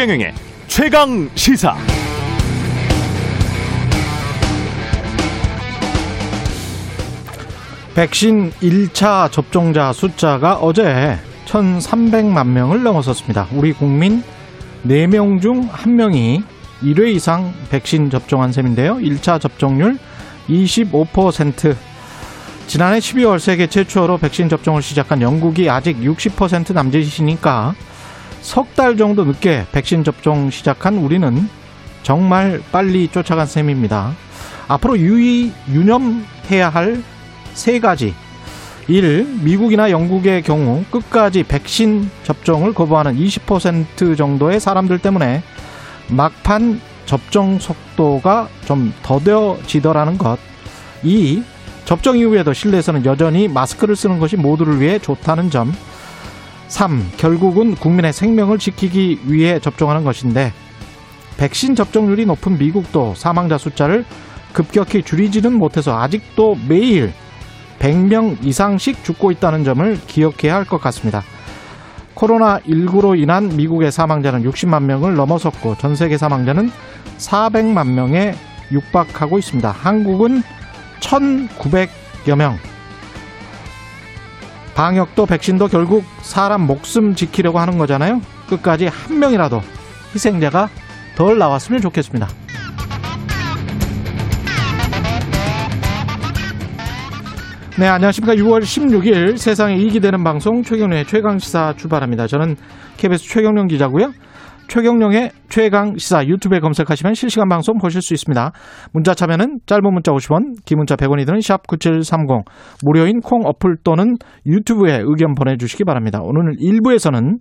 최경영의 최강 시사. 백신 1차 접종자 숫자가 어제 1,300만 명을 넘어섰습니다. 우리 국민 4명 중 1명이 1회 이상 백신 접종한 셈인데요. 1차 접종률 25%. 지난해 12월 세계 최초로 백신 접종을 시작한 영국이 아직 60% 남짓이니까 석 달 정도 늦게 백신 접종 시작한 우리는 정말 빨리 쫓아간 셈입니다. 앞으로 유의, 유념해야 할 세 가지. 1. 미국이나 영국의 경우 끝까지 백신 접종을 거부하는 20% 정도의 사람들 때문에 막판 접종 속도가 좀 더뎌지더라는 것. 2. 접종 이후에도 실내에서는 여전히 마스크를 쓰는 것이 모두를 위해 좋다는 점. 3. 결국은 국민의 생명을 지키기 위해 접종하는 것인데 백신 접종률이 높은 미국도 사망자 숫자를 급격히 줄이지는 못해서 아직도 매일 100명 이상씩 죽고 있다는 점을 기억해야 할 것 같습니다. 코로나19로 인한 미국의 사망자는 60만 명을 넘어섰고 전 세계 사망자는 400만 명에 육박하고 있습니다. 한국은 1,900여 명. 방역도 백신도 결국 사람 목숨 지키려고 하는 거잖아요. 끝까지 한 명이라도 희생자가 덜 나왔으면 좋겠습니다. 네, 안녕하십니까. 6월 16일 세상에 이익이 되는 방송 최경련의 최강시사 출발합니다. 저는 KBS 최경련 기자고요. 최경령의 최강 시사 유튜브에 검색하시면 실시간 방송 보실 수 있습니다. 문자 참여는 짧은 문자 50원, 긴 문자 100원이 드는 샵 9730, 무료인 콩 어플 또는 유튜브에 의견 보내주시기 바랍니다. 오늘 1부에서는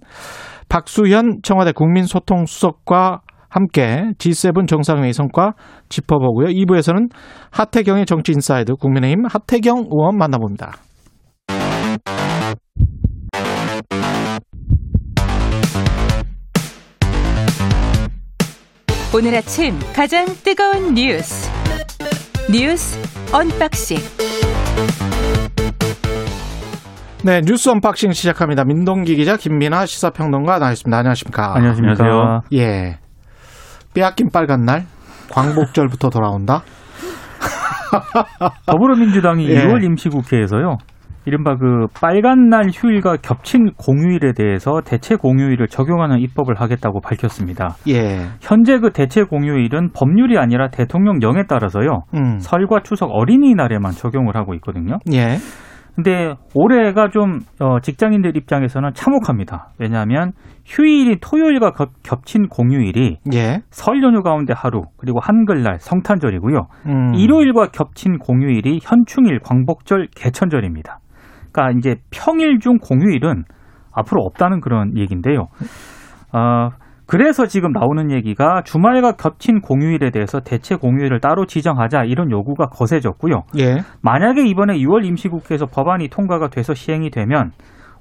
박수현 청와대 국민소통수석과 함께 G7 정상회의 성과 짚어보고요. 2부에서는 하태경의 정치 인사이드 국민의힘 하태경 의원 만나봅니다. 오늘 아침 가장 뜨거운 뉴스 뉴스 언박싱 네 뉴스 언박싱 시작합니다. 민동기 기자 김민하 시사평론가 나와있습니다. 안녕하십니까? 안녕하십니까? 예. 빼앗긴 빨간 날 광복절부터 돌아온다. 더불어민주당이 예. 2월 임시국회에서요. 이른바 그 빨간 날 휴일과 겹친 공휴일에 대해서 대체 공휴일을 적용하는 입법을 하겠다고 밝혔습니다. 예. 현재 그 대체 공휴일은 법률이 아니라 대통령령에 따라서요. 음. 설과 추석 어린이날에만 적용을 하고 있거든요. 예. 근데 올해가 좀 어, 직장인들 입장에서는 참혹합니다. 왜냐하면 휴일이 토요일과 겹, 겹친 공휴일이 예. 설 연휴 가운데 하루 그리고 한글날 성탄절이고요. 음. 일요일과 겹친 공휴일이 현충일, 광복절, 개천절입니다. 그러니까 이제 평일 중 공휴일은 앞으로 없다는 그런 얘기인데요. 어, 그래서 지금 나오는 얘기가 주말과 겹친 공휴일에 대해서 대체 공휴일을 따로 지정하자 이런 요구가 거세졌고요. 예. 만약에 이번에 6월 임시국회에서 법안이 통과가 돼서 시행이 되면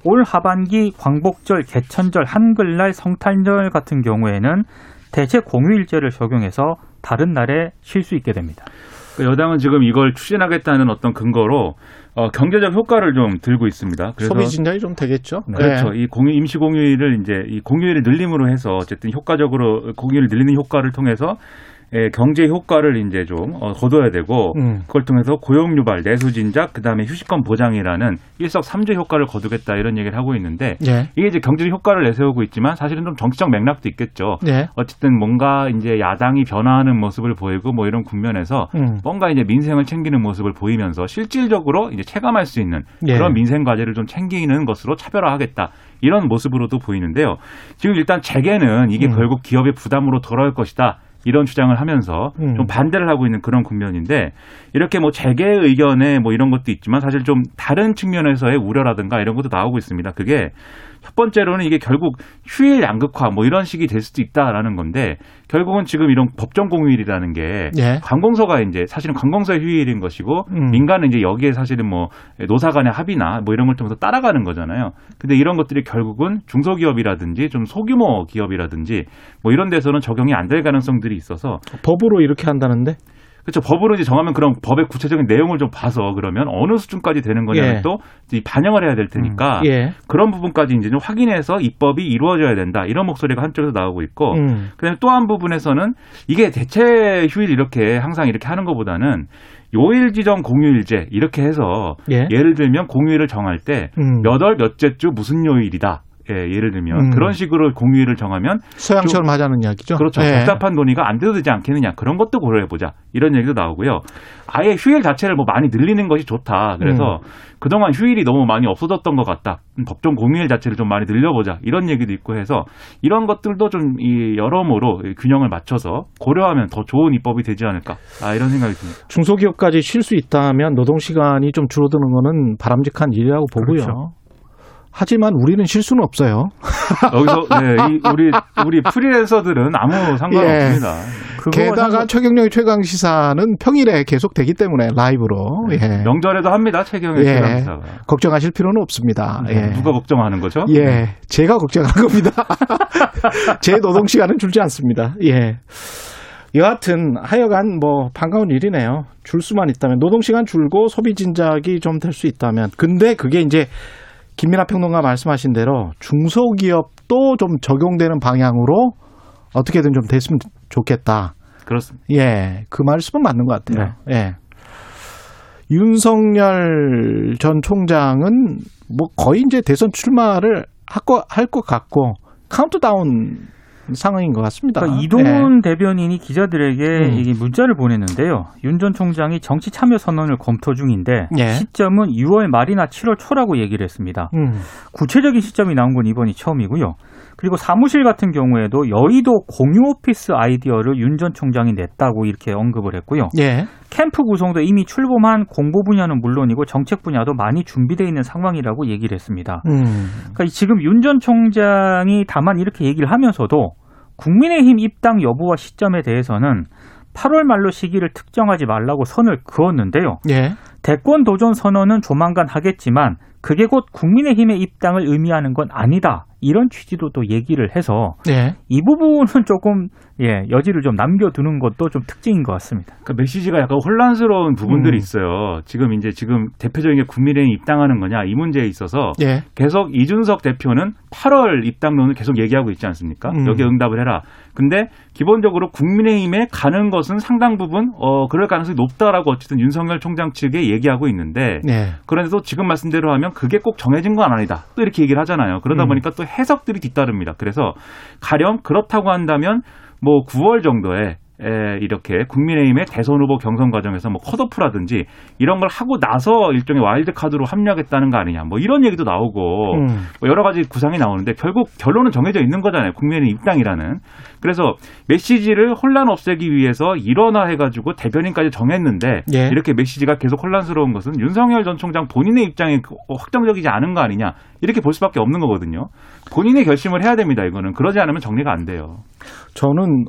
올 하반기 광복절, 개천절, 한글날, 성탄절 같은 경우에는 대체 공휴일제를 적용해서 다른 날에 쉴 수 있게 됩니다. 그 여당은 지금 이걸 추진하겠다는 어떤 근거로 어, 경제적 효과를 좀 들고 있습니다. 그래서 소비 진작이 좀 되겠죠. 네. 그렇죠. 예. 이 공유 임시 공휴일을 이제 이 공휴일을 늘림으로 해서 어쨌든 효과적으로 공휴일을 늘리는 효과를 통해서 예, 경제 효과를 이제 좀 어, 거둬야 되고 음. 그걸 통해서 고용 유발, 내수 진작, 그다음에 휴식권 보장이라는 일석삼조 효과를 거두겠다 이런 얘기를 하고 있는데 예. 이게 이제 경제적 효과를 내세우고 있지만 사실은 좀 정치적 맥락도 있겠죠. 예. 어쨌든 뭔가 이제 야당이 변화하는 모습을 보이고 뭐 이런 국면에서 음. 뭔가 이제 민생을 챙기는 모습을 보이면서 실질적으로 이제 체감할 수 있는 예. 그런 민생 과제를 좀 챙기는 것으로 차별화하겠다 이런 모습으로도 보이는데요. 지금 일단 재계는 이게 음. 결국 기업의 부담으로 돌아올 것이다. 이런 주장을 하면서 음. 좀 반대를 하고 있는 그런 국면인데 이렇게 뭐 재계의 의견에 뭐 이런 것도 있지만 사실 좀 다른 측면에서의 우려라든가 이런 것도 나오고 있습니다. 그게 첫 번째로는 이게 결국 휴일 양극화 뭐 이런 식이 될 수도 있다라는 건데 결국은 지금 이런 법정 공휴일이라는 게 예. 관공서가 이제 사실은 관공서의 휴일인 것이고 음. 민간은 이제 여기에 사실은 뭐 노사 간의 합의나 뭐 이런 걸 통해서 따라가는 거잖아요. 근데 이런 것들이 결국은 중소기업이라든지 좀 소규모 기업이라든지 뭐 이런 데서는 적용이 안 될 가능성들이 있어서 법으로 이렇게 한다는데? 그렇죠. 법으로 이제 정하면 그런 법의 구체적인 내용을 좀 봐서 그러면 어느 수준까지 되는 거냐는 예. 또 반영을 해야 될 테니까 예. 그런 부분까지 이제 좀 확인해서 입법이 이루어져야 된다 이런 목소리가 한쪽에서 나오고 있고 음. 그다음에 또 한 부분에서는 이게 대체 휴일 이렇게 항상 이렇게 하는 것보다는 요일 지정 공휴일제 이렇게 해서 예. 예를 들면 공휴일을 정할 때 음. 몇월 몇째 주 무슨 요일이다. 예, 예를 들면 음. 그런 식으로 공휴일을 정하면 서양처럼 하자는 이야기죠. 그렇죠. 예. 복잡한 논의가 안 돼도 되지 않겠느냐. 그런 것도 고려해 보자. 이런 얘기도 나오고요. 아예 휴일 자체를 뭐 많이 늘리는 것이 좋다. 그래서 음. 그동안 휴일이 너무 많이 없어졌던 것 같다. 음, 법정 공휴일 자체를 좀 많이 늘려보자. 이런 얘기도 있고 해서 이런 것들도 좀 이 여러모로 이 균형을 맞춰서 고려하면 더 좋은 입법이 되지 않을까. 아, 이런 생각이 듭니다. 중소기업까지 쉴 수 있다면 노동 시간이 좀 줄어드는 거는 바람직한 일이라고 보고요. 그렇죠. 하지만 우리는 쉴 수는 없어요. 여기서 네, 이 우리 우리 프리랜서들은 아무 상관없습니다. 그거와 게다가 상관- 최경영의 최강 시사는 평일에 계속 되기 때문에 라이브로 예. 명절에도 합니다. 최경영 예. 최강사가. 걱정하실 필요는 없습니다. 예. 누가 걱정하는 거죠? 예, 제가 걱정하는 겁니다. 제 노동 시간은 줄지 않습니다. 예. 여하튼 하여간 뭐 반가운 일이네요. 줄 수만 있다면 노동 시간 줄고 소비 진작이 좀 될 수 있다면. 근데 그게 이제 김민하 평론가 말씀하신 대로 중소기업도 좀 적용되는 방향으로 어떻게든 좀 됐으면 좋겠다. 그렇습니다. 예, 그 말씀은 맞는 것 같아요. 예. 윤석열 전 총장은 뭐 거의 이제 대선 출마를 할 것 같고 카운트다운 상황인 것 같습니다. 그러니까 예. 이동훈 대변인이 기자들에게 음. 문자를 보냈는데요. 윤 전 총장이 정치 참여 선언을 검토 중인데 예. 시점은 6월 말이나 7월 초라고 얘기를 했습니다. 음. 구체적인 시점이 나온 건 이번이 처음이고요. 그리고 사무실 같은 경우에도 여의도 공유 오피스 아이디어를 윤 전 총장이 냈다고 이렇게 언급을 했고요. 예. 캠프 구성도 이미 출범한 공보 분야는 물론이고 정책 분야도 많이 준비되어 있는 상황이라고 얘기를 했습니다. 음. 그러니까 지금 윤 전 총장이 다만 이렇게 얘기를 하면서도 국민의힘 입당 여부와 시점에 대해서는 8월 말로 시기를 특정하지 말라고 선을 그었는데요. 예. 대권 도전 선언은 조만간 하겠지만 그게 곧 국민의힘의 입당을 의미하는 건 아니다. 이런 취지로 또 얘기를 해서 예. 이 부분은 조금 예, 여지를 좀 남겨두는 것도 좀 특징인 것 같습니다. 그 메시지가 약간 혼란스러운 부분들이 음. 있어요. 지금 이제 지금 대표적인 게 국민의힘 입당하는 거냐 이 문제에 있어서 예. 계속 이준석 대표는 8월 입당론을 계속 얘기하고 있지 않습니까? 음. 여기에 응답을 해라. 근데 기본적으로 국민의힘에 가는 것은 상당 부분 어 그럴 가능성이 높다라고 어쨌든 윤석열 총장 측에 얘기하고 있는데 예. 그런데도 지금 말씀대로 하면 그게 꼭 정해진 건 아니다. 또 이렇게 얘기를 하잖아요. 그러다 음. 보니까 또 해석들이 뒤따릅니다. 그래서 가령 그렇다고 한다면 뭐 9월 정도에 에, 이렇게 국민의힘의 대선 후보 경선 과정에서 뭐 컷오프라든지 이런 걸 하고 나서 일종의 와일드 카드로 합류하겠다는 거 아니냐. 뭐 이런 얘기도 나오고 음. 뭐 여러 가지 구상이 나오는데 결국 결론은 정해져 있는 거잖아요. 국민의힘 입당이라는. 그래서 메시지를 혼란 없애기 위해서 일원화해 가지고 대변인까지 정했는데 예. 이렇게 메시지가 계속 혼란스러운 것은 윤석열 전 총장 본인의 입장이 그- 확정적이지 않은 거 아니냐 이렇게 볼 수밖에 없는 거거든요. 본인의 결심을 해야 됩니다. 이거는 그러지 않으면 정리가 안 돼요. 저는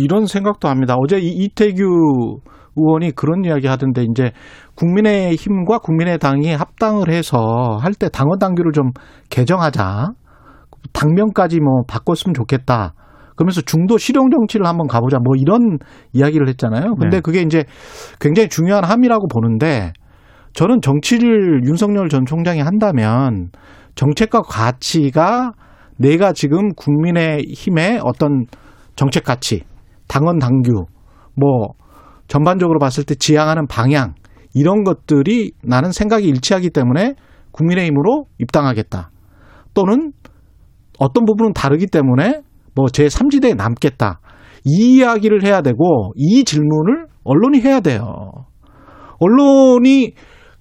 이런 생각도 합니다. 어제 이 이태규 의원이 그런 이야기 하던데 이제 국민의 힘과 국민의 당이 합당을 해서 할 때 당원 당규를 좀 개정하자. 당명까지 뭐 바꿨으면 좋겠다. 그러면서 중도 실용 정치를 한번 가보자. 뭐 이런 이야기를 했잖아요. 근데 네. 그게 이제 굉장히 중요한 함이라고 보는데 저는 정치를 윤석열 전 총장이 한다면 정책과 가치가 내가 지금 국민의 힘의 어떤 정책 가치, 당원 당규, 뭐 전반적으로 봤을 때 지향하는 방향 이런 것들이 나는 생각이 일치하기 때문에 국민의힘으로 입당하겠다. 또는 어떤 부분은 다르기 때문에 뭐 제 3지대에 남겠다. 이 이야기를 해야 되고 이 질문을 언론이 해야 돼요. 언론이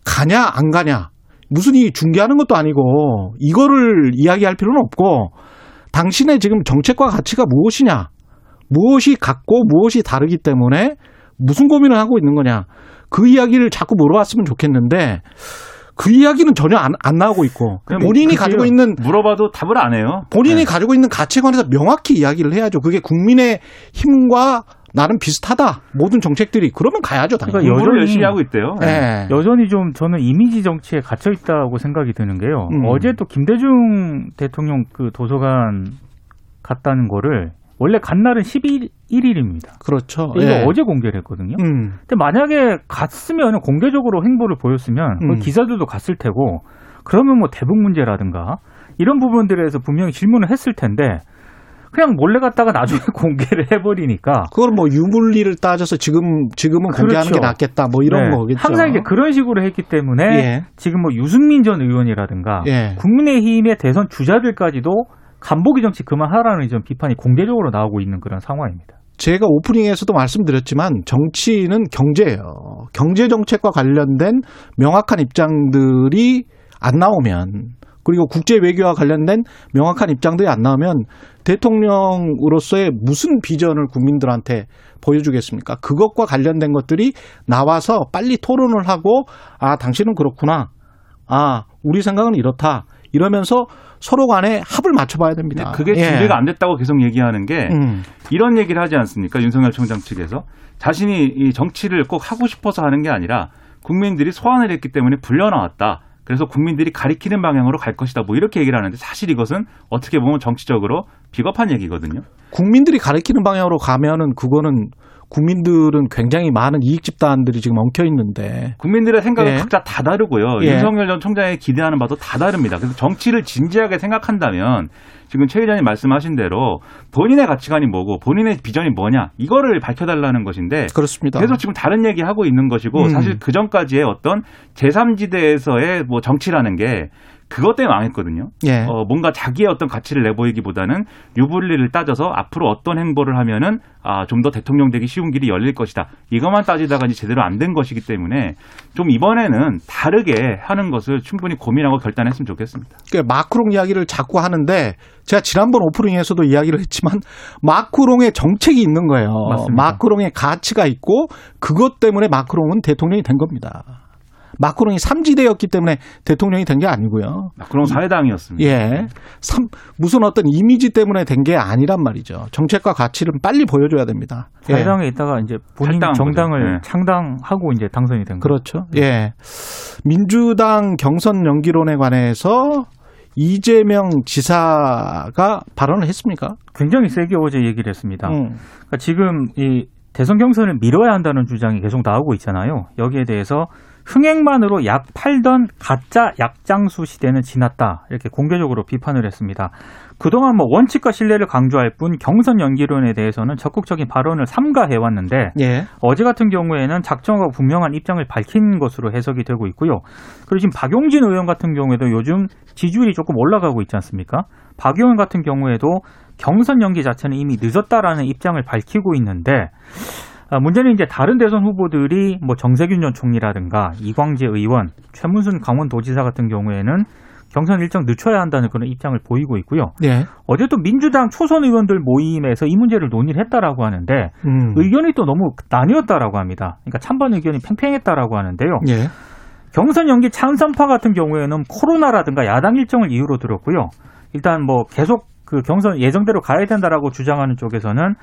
가냐 안 가냐 무슨 이 중계하는 것도 아니고 이거를 이야기할 필요는 없고 당신의 지금 정책과 가치가 무엇이냐 무엇이 같고 무엇이 다르기 때문에 무슨 고민을 하고 있는 거냐 그 이야기를 자꾸 물어봤으면 좋겠는데 그 이야기는 전혀 안, 안 나오고 있고 그냥 본인이. 가지고 있는 물어봐도 답을 안 해요. 본인이 네. 가지고 있는 가치관에서 명확히 이야기를 해야죠. 그게 국민의 힘과 나름 비슷하다. 모든 정책들이 그러면 가야죠. 당연히. 그러니까 여전히- 열심히 하고 있대요. 예. 여전히 좀 저는 이미지 정치에 갇혀 있다고 생각이 드는 게요. 음. 어제 또 김대중 대통령 그 도서관 갔다는 거를 원래 간 날은 11일입니다. 그렇죠. 이거 예. 어제 공개를 했거든요. 음. 근데 만약에 갔으면 공개적으로 행보를 보였으면 그 음. 기자들도 갔을 테고 그러면 뭐 대북 문제라든가 이런 부분들에서 분명히 질문을 했을 텐데 그냥 몰래 갔다가 나중에 공개를 해버리니까 그걸 뭐 유불리를 따져서 지금 지금은 공개하는 그렇죠. 게 낫겠다. 뭐 이런 네. 거겠죠. 항상 이제 그런 식으로 했기 때문에 예. 지금 뭐 유승민 전 의원이라든가 예. 국민의힘의 대선 주자들까지도 간보기 정치 그만하라는 이런 비판이 공개적으로 나오고 있는 그런 상황입니다. 제가 오프닝에서도 말씀드렸지만 정치는 경제예요. 경제 정책과 관련된 명확한 입장들이 안 나오면 그리고 국제 외교와 관련된 명확한 입장들이 안 나오면 대통령으로서의 무슨 비전을 국민들한테 보여주겠습니까? 그것과 관련된 것들이 나와서 빨리 토론을 하고 아 당신은 그렇구나. 아 우리 생각은 이렇다. 이러면서 서로 간에 합을 맞춰봐야 됩니다. 그게 예. 준비가 안 됐다고 계속 얘기하는 게 음. 이런 얘기를 하지 않습니까? 윤석열 총장 측에서 자신이 이 정치를 꼭 하고 싶어서 하는 게 아니라 국민들이 소환을 했기 때문에 불려나왔다. 그래서 국민들이 가리키는 방향으로 갈 것이다. 뭐 이렇게 얘기를 하는데 사실 이것은 어떻게 보면 정치적으로 비겁한 얘기거든요. 국민들이 가리키는 방향으로 가면은 그거는 국민들은 굉장히 많은 이익 집단들이 지금 엉켜 있는데 국민들의 생각은 예. 각자 다 다르고요. 예. 윤석열 전 총장이 기대하는 바도 다 다릅니다. 그래서 정치를 진지하게 생각한다면 지금 최 기자님 말씀하신 대로 본인의 가치관이 뭐고 본인의 비전이 뭐냐 이거를 밝혀달라는 것인데 그렇습니다. 계속 지금 다른 얘기 하고 있는 것이고 음. 사실 그 전까지의 어떤 제3지대에서의 뭐 정치라는 게 그것 때문에 망했거든요. 예. 어, 뭔가 자기의 어떤 가치를 내보이기보다는 유불리를 따져서 앞으로 어떤 행보를 하면은 아, 좀 더 대통령 되기 쉬운 길이 열릴 것이다. 이것만 따지다가 이제 제대로 안 된 것이기 때문에 좀 이번에는 다르게 하는 것을 충분히 고민하고 결단했으면 좋겠습니다. 그러니까 마크롱 이야기를 자꾸 하는데 제가 지난번 오프닝에서도 이야기를 했지만 마크롱의 정책이 있는 거예요. 맞습니다. 마크롱의 가치가 있고 그것 때문에 마크롱은 대통령이 된 겁니다. 마크롱이 삼지대였기 때문에 대통령이 된 게 아니고요. 그런 사회당이었습니다. 예. 삼, 무슨 어떤 이미지 때문에 된 게 아니란 말이죠. 정책과 가치를 빨리 보여줘야 됩니다. 예. 사회당에 있다가 이제 본인 정당을. 네. 창당하고 이제 당선이 된 거죠. 그렇죠. 예. 민주당 경선 연기론에 관해서 이재명 지사가 발언을 했습니까? 굉장히 세게 어제 얘기를 했습니다. 음. 그러니까 지금 이 대선 경선을 미뤄야 한다는 주장이 계속 나오고 있잖아요. 여기에 대해서 흥행만으로 약 팔던 가짜 약장수 시대는 지났다. 이렇게 공개적으로 비판을 했습니다. 그동안 뭐 원칙과 신뢰를 강조할 뿐 경선 연기론에 대해서는 적극적인 발언을 삼가해 왔는데 예. 어제 같은 경우에는 작정하고 분명한 입장을 밝힌 것으로 해석이 되고 있고요. 그리고 지금 박용진 의원 같은 경우에도 요즘 지지율이 조금 올라가고 있지 않습니까? 박 의원 같은 경우에도 경선 연기 자체는 이미 늦었다라는 입장을 밝히고 있는데 아, 문제는 이제 다른 대선 후보들이 뭐 정세균 전 총리라든가 이광재 의원, 최문순 강원도지사 같은 경우에는 경선 일정 늦춰야 한다는 그런 입장을 보이고 있고요. 예. 어제 또 민주당 초선 의원들 모임에서 이 문제를 논의를 했다라고 하는데 음. 의견이 또 너무 나뉘었다라고 합니다. 그러니까 찬반 의견이 팽팽했다라고 하는데요. 예. 경선 연기 찬성파 같은 경우에는 코로나라든가 야당 일정을 이유로 들었고요. 일단 뭐 계속 그 경선 예정대로 가야 된다라고 주장하는 쪽에서는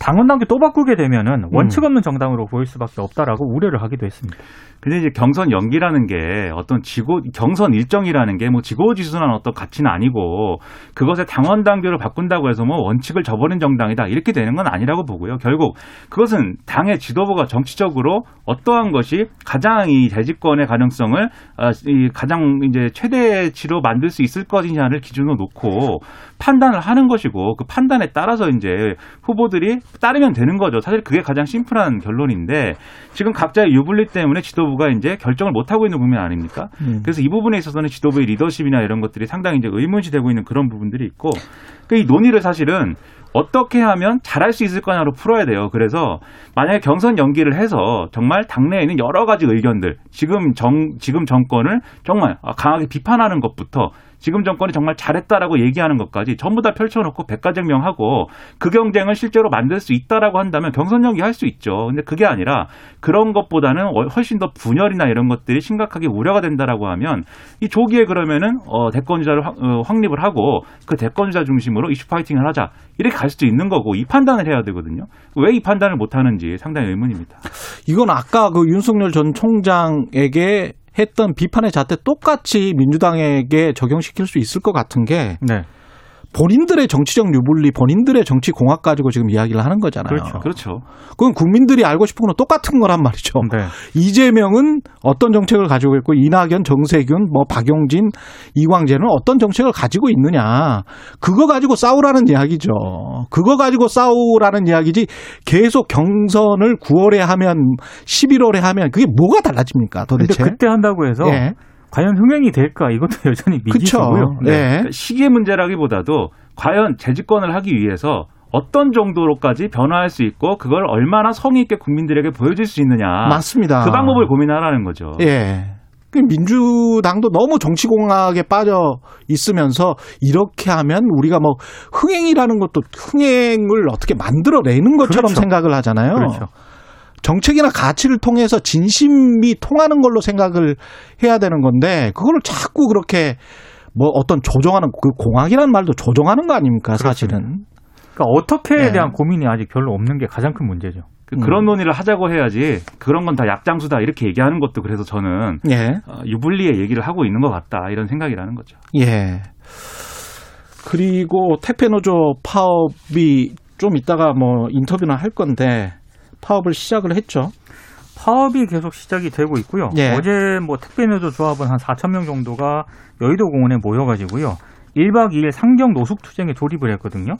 당원 당규 또 바꾸게 되면은 원칙 없는 정당으로 보일 수밖에 없다라고 우려를 하기도 했습니다. 근데 이제 경선 연기라는 게 어떤 지고 경선 일정이라는 게 뭐 지고지순한 어떤 가치는 아니고 그것에 당원 당규를 바꾼다고 해서 뭐 원칙을 저버린 정당이다 이렇게 되는 건 아니라고 보고요. 결국 그것은 당의 지도부가 정치적으로 어떠한 것이 가장 이 재집권의 가능성을 아, 이 가장 이제 최대치로 만들 수 있을 것이냐를 기준으로 놓고 판단을 하는 것이고 그 판단에 따라서 이제 후보들이 따르면 되는 거죠. 사실 그게 가장 심플한 결론인데 지금 각자의 유불리 때문에 지도부 가 이제 결정을 못 하고 있는 국면 아닙니까? 음. 그래서 이 부분에 있어서는 지도부의 리더십이나 이런 것들이 상당히 이제 의문시되고 있는 그런 부분들이 있고 그 이 논의를 사실은 어떻게 하면 잘할 수 있을 거냐로 풀어야 돼요. 그래서 만약에 경선 연기를 해서 정말 당내에 있는 여러 가지 의견들, 지금 정 지금 정권을 정말 강하게 비판하는 것부터 지금 정권이 정말 잘했다라고 얘기하는 것까지 전부 다 펼쳐놓고 백가쟁명하고 그 경쟁을 실제로 만들 수 있다라고 한다면 경선 연기 할 수 있죠. 근데 그게 아니라 그런 것보다는 훨씬 더 분열이나 이런 것들이 심각하게 우려가 된다라고 하면 이 조기에 그러면은 어, 대권주자를 확, 어, 확립을 하고 그 대권주자 중심으로 이슈 파이팅을 하자 이렇게 갈 수도 있는 거고 이 판단을 해야 되거든요. 왜 이 판단을 못 하는지 상당히 의문입니다. 이건 아까 그 윤석열 전 총장에게 했던 비판의 잣대 똑같이 민주당에게 적용시킬 수 있을 것 같은 게 네. 본인들의 정치적 유불리, 본인들의 정치 공학 가지고 지금 이야기를 하는 거잖아요. 그렇죠. 그렇죠. 그건 국민들이 알고 싶은 건 똑같은 거란 말이죠. 네. 이재명은 어떤 정책을 가지고 있고 이낙연, 정세균, 뭐 박용진, 이광재는 어떤 정책을 가지고 있느냐. 그거 가지고 싸우라는 이야기죠. 그거 가지고 싸우라는 이야기지 계속 경선을 9월에 하면 11월에 하면 그게 뭐가 달라집니까 근데 도대체? 그때 한다고 해서 예. 과연 흥행이 될까 이것도 여전히. 미지수고요. 예. 그러니까 시기의 문제라기보다도 과연 재집권을 하기 위해서 어떤 정도로까지 변화할 수 있고 그걸 얼마나 성의 있게 국민들에게 보여줄 수 있느냐. 맞습니다. 그 방법을 고민하라는 거죠. 예. 그 민주당도 너무 정치공학에 빠져 있으면서 이렇게 하면 우리가 뭐 흥행이라는 것도 흥행을 어떻게 만들어내는 것처럼 그렇죠. 생각을 하잖아요. 그렇죠. 정책이나 가치를 통해서 진심이 통하는 걸로 생각을 해야 되는 건데 그거를 자꾸 그렇게 뭐 어떤 조정하는 그 공학이라는 말도 조정하는 거 아닙니까 사실은 그러니까 어떻게에 네. 대한 고민이 아직 별로 없는 게 가장 큰 문제죠. 그- 그런 논의를 하자고 해야지 그런 건 다 약장수다 이렇게 얘기하는 것도 그래서 저는 예. 어, 유불리의 얘기를 하고 있는 것 같다 이런 생각이라는 거죠. 예. 그리고 택배 노조 파업이 좀 이따가 뭐 인터뷰나 할 건데 파업을 시작을 했죠. 파업이 계속 시작이 되고 있고요. 예. 어제 뭐 택배노조 조합은 한 4천 명 정도가 여의도 공원에 모여가지고요. 1박 2일 상경 노숙 투쟁에 돌입을 했거든요.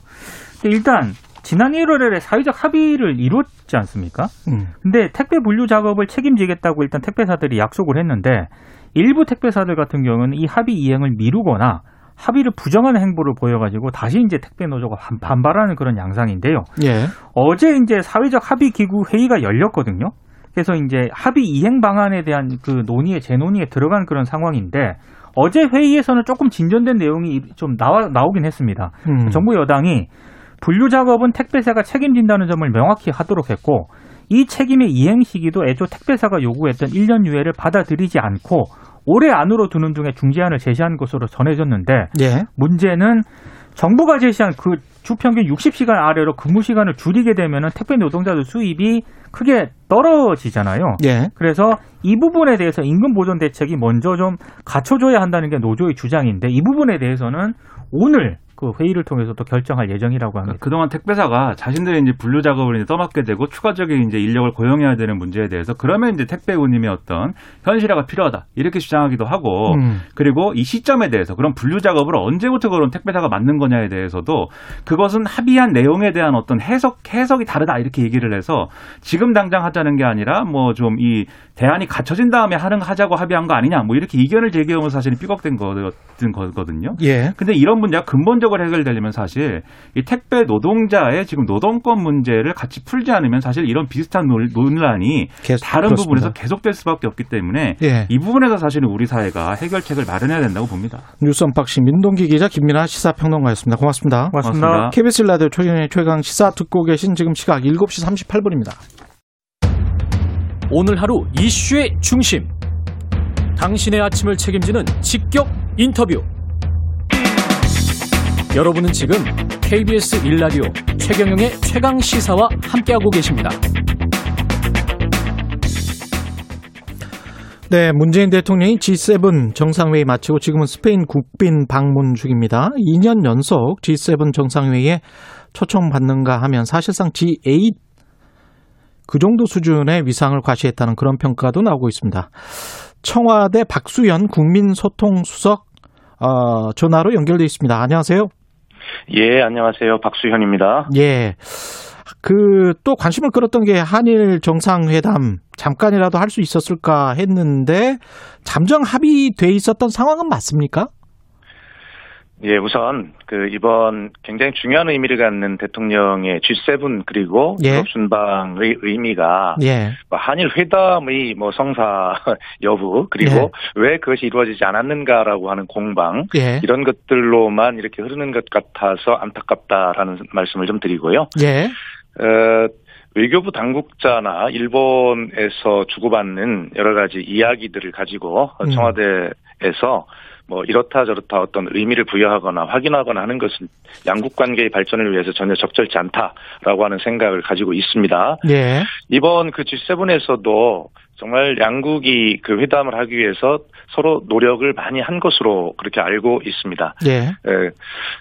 근데 일단 지난 1월에 사회적 합의를 이뤘지 않습니까? 음. 근데 택배 분류 작업을 책임지겠다고 일단 택배사들이 약속을 했는데 일부 택배사들 같은 경우는 이 합의 이행을 미루거나 합의를 부정하는 행보를 보여가지고 다시 이제 택배 노조가 반- 반발하는 그런 양상인데요. 예. 어제 이제 사회적 합의 기구 회의가 열렸거든요. 그래서 이제 합의 이행 방안에 대한 그 논의에 재논의에 들어간 그런 상황인데 어제 회의에서는 조금 진전된 내용이 좀 나와 나오긴 했습니다. 음. 정부 여당이 분류 작업은 택배사가 책임진다는 점을 명확히 하도록 했고 이 책임의 이행 시기도 애초 택배사가 요구했던 1년 유예를 받아들이지 않고 올해 안으로 두는 등의 중재안을 제시한 것으로 전해졌는데 예. 문제는 정부가 제시한 그 주평균 60시간 아래로 근무 시간을 줄이게 되면은 택배 노동자들 수입이 크게 떨어지잖아요. 예. 그래서 이 부분에 대해서 임금 보존 대책이 먼저 좀 갖춰줘야 한다는 게 노조의 주장인데 이 부분에 대해서는 오늘 그 회의를 통해서 또 결정할 예정이라고 합니다. 그동안 택배사가 자신들의 이제 분류 작업을 이제 떠맡게 되고 추가적인 이제 인력을 고용해야 되는 문제에 대해서 그러면 이제 택배 운임의 어떤 현실화가 필요하다 이렇게 주장하기도 하고 음. 그리고 이 시점에 대해서 그런 분류 작업을 언제부터 그런 택배사가 맞는 거냐에 대해서도 그것은 합의한 내용에 대한 어떤 해석 해석이 다르다 이렇게 얘기를 해서 지금 당장 하자는 게 아니라 뭐 좀 이 대안이 갖춰진 다음에 하는 하자고 합의한 거 아니냐 뭐 이렇게 이견을 제기하면 사실은 삐걱된 거든 거거든요. 예. 근데 이런 문제가 근본적 으로 해결되려면 사실 이 택배 노동자의 지금 노동권 문제를 같이 풀지 않으면 사실 이런 비슷한 논- 논란이 계속 다른 그렇습니다. 부분에서 계속될 수밖에 없기 때문에 예. 이 부분에서 사실은 우리 사회가 해결책을 마련해야 된다고 봅니다. 뉴스 언박싱 민동기 기자 김민하 시사평론가였습니다. 고맙습니다. 고맙습니다. 고맙습니다. KBS 라디오 최경영의 최강 시사 듣고 계신 지금 시각 7시 38분입니다. 오늘 하루 이슈의 중심. 당신의 아침을 책임지는 직격 인터뷰. 여러분은 지금 KBS 일라디오 최경영의 최강 시사와 함께하고 계십니다. 네, 문재인 대통령이 G7 정상회의 마치고 지금은 스페인 국빈 방문 중입니다. 2년 연속 G7 정상회의에 초청받는가 하면 사실상 G8 그 정도 수준의 위상을 과시했다는 그런 평가도 나오고 있습니다. 청와대 박수현 국민소통수석 어, 전화로 연결돼 있습니다. 안녕하세요. 예, 안녕하세요. 박수현입니다. 예. 그 또 관심을 끌었던 게 한일 정상회담 잠깐이라도 할 수 있었을까 했는데 잠정 합의돼 있었던 상황은 맞습니까? 예, 우선 그 이번 굉장히 중요한 의미를 갖는 대통령의 G7 그리고 예. 유럽 순방의 의미가 예. 뭐 한일 회담의 뭐 성사 여부 그리고 왜 그것이 이루어지지 않았는가라고 하는 공방 예. 이런 것들로만 이렇게 흐르는 것 같아서 안타깝다라는 말씀을 좀 드리고요. 예. 어, 외교부 당국자나 일본에서 주고받는 여러 가지 이야기들을 가지고 음. 청와대에서 뭐 이렇다 저렇다 어떤 의미를 부여하거나 확인하거나 하는 것은 양국 관계의 발전을 위해서 전혀 적절치 않다라고 하는 생각을 가지고 있습니다. 예. 이번 그 G7에서도 정말 양국이 그 회담을 하기 위해서 서로 노력을 많이 한 것으로 그렇게 알고 있습니다. 예. 예.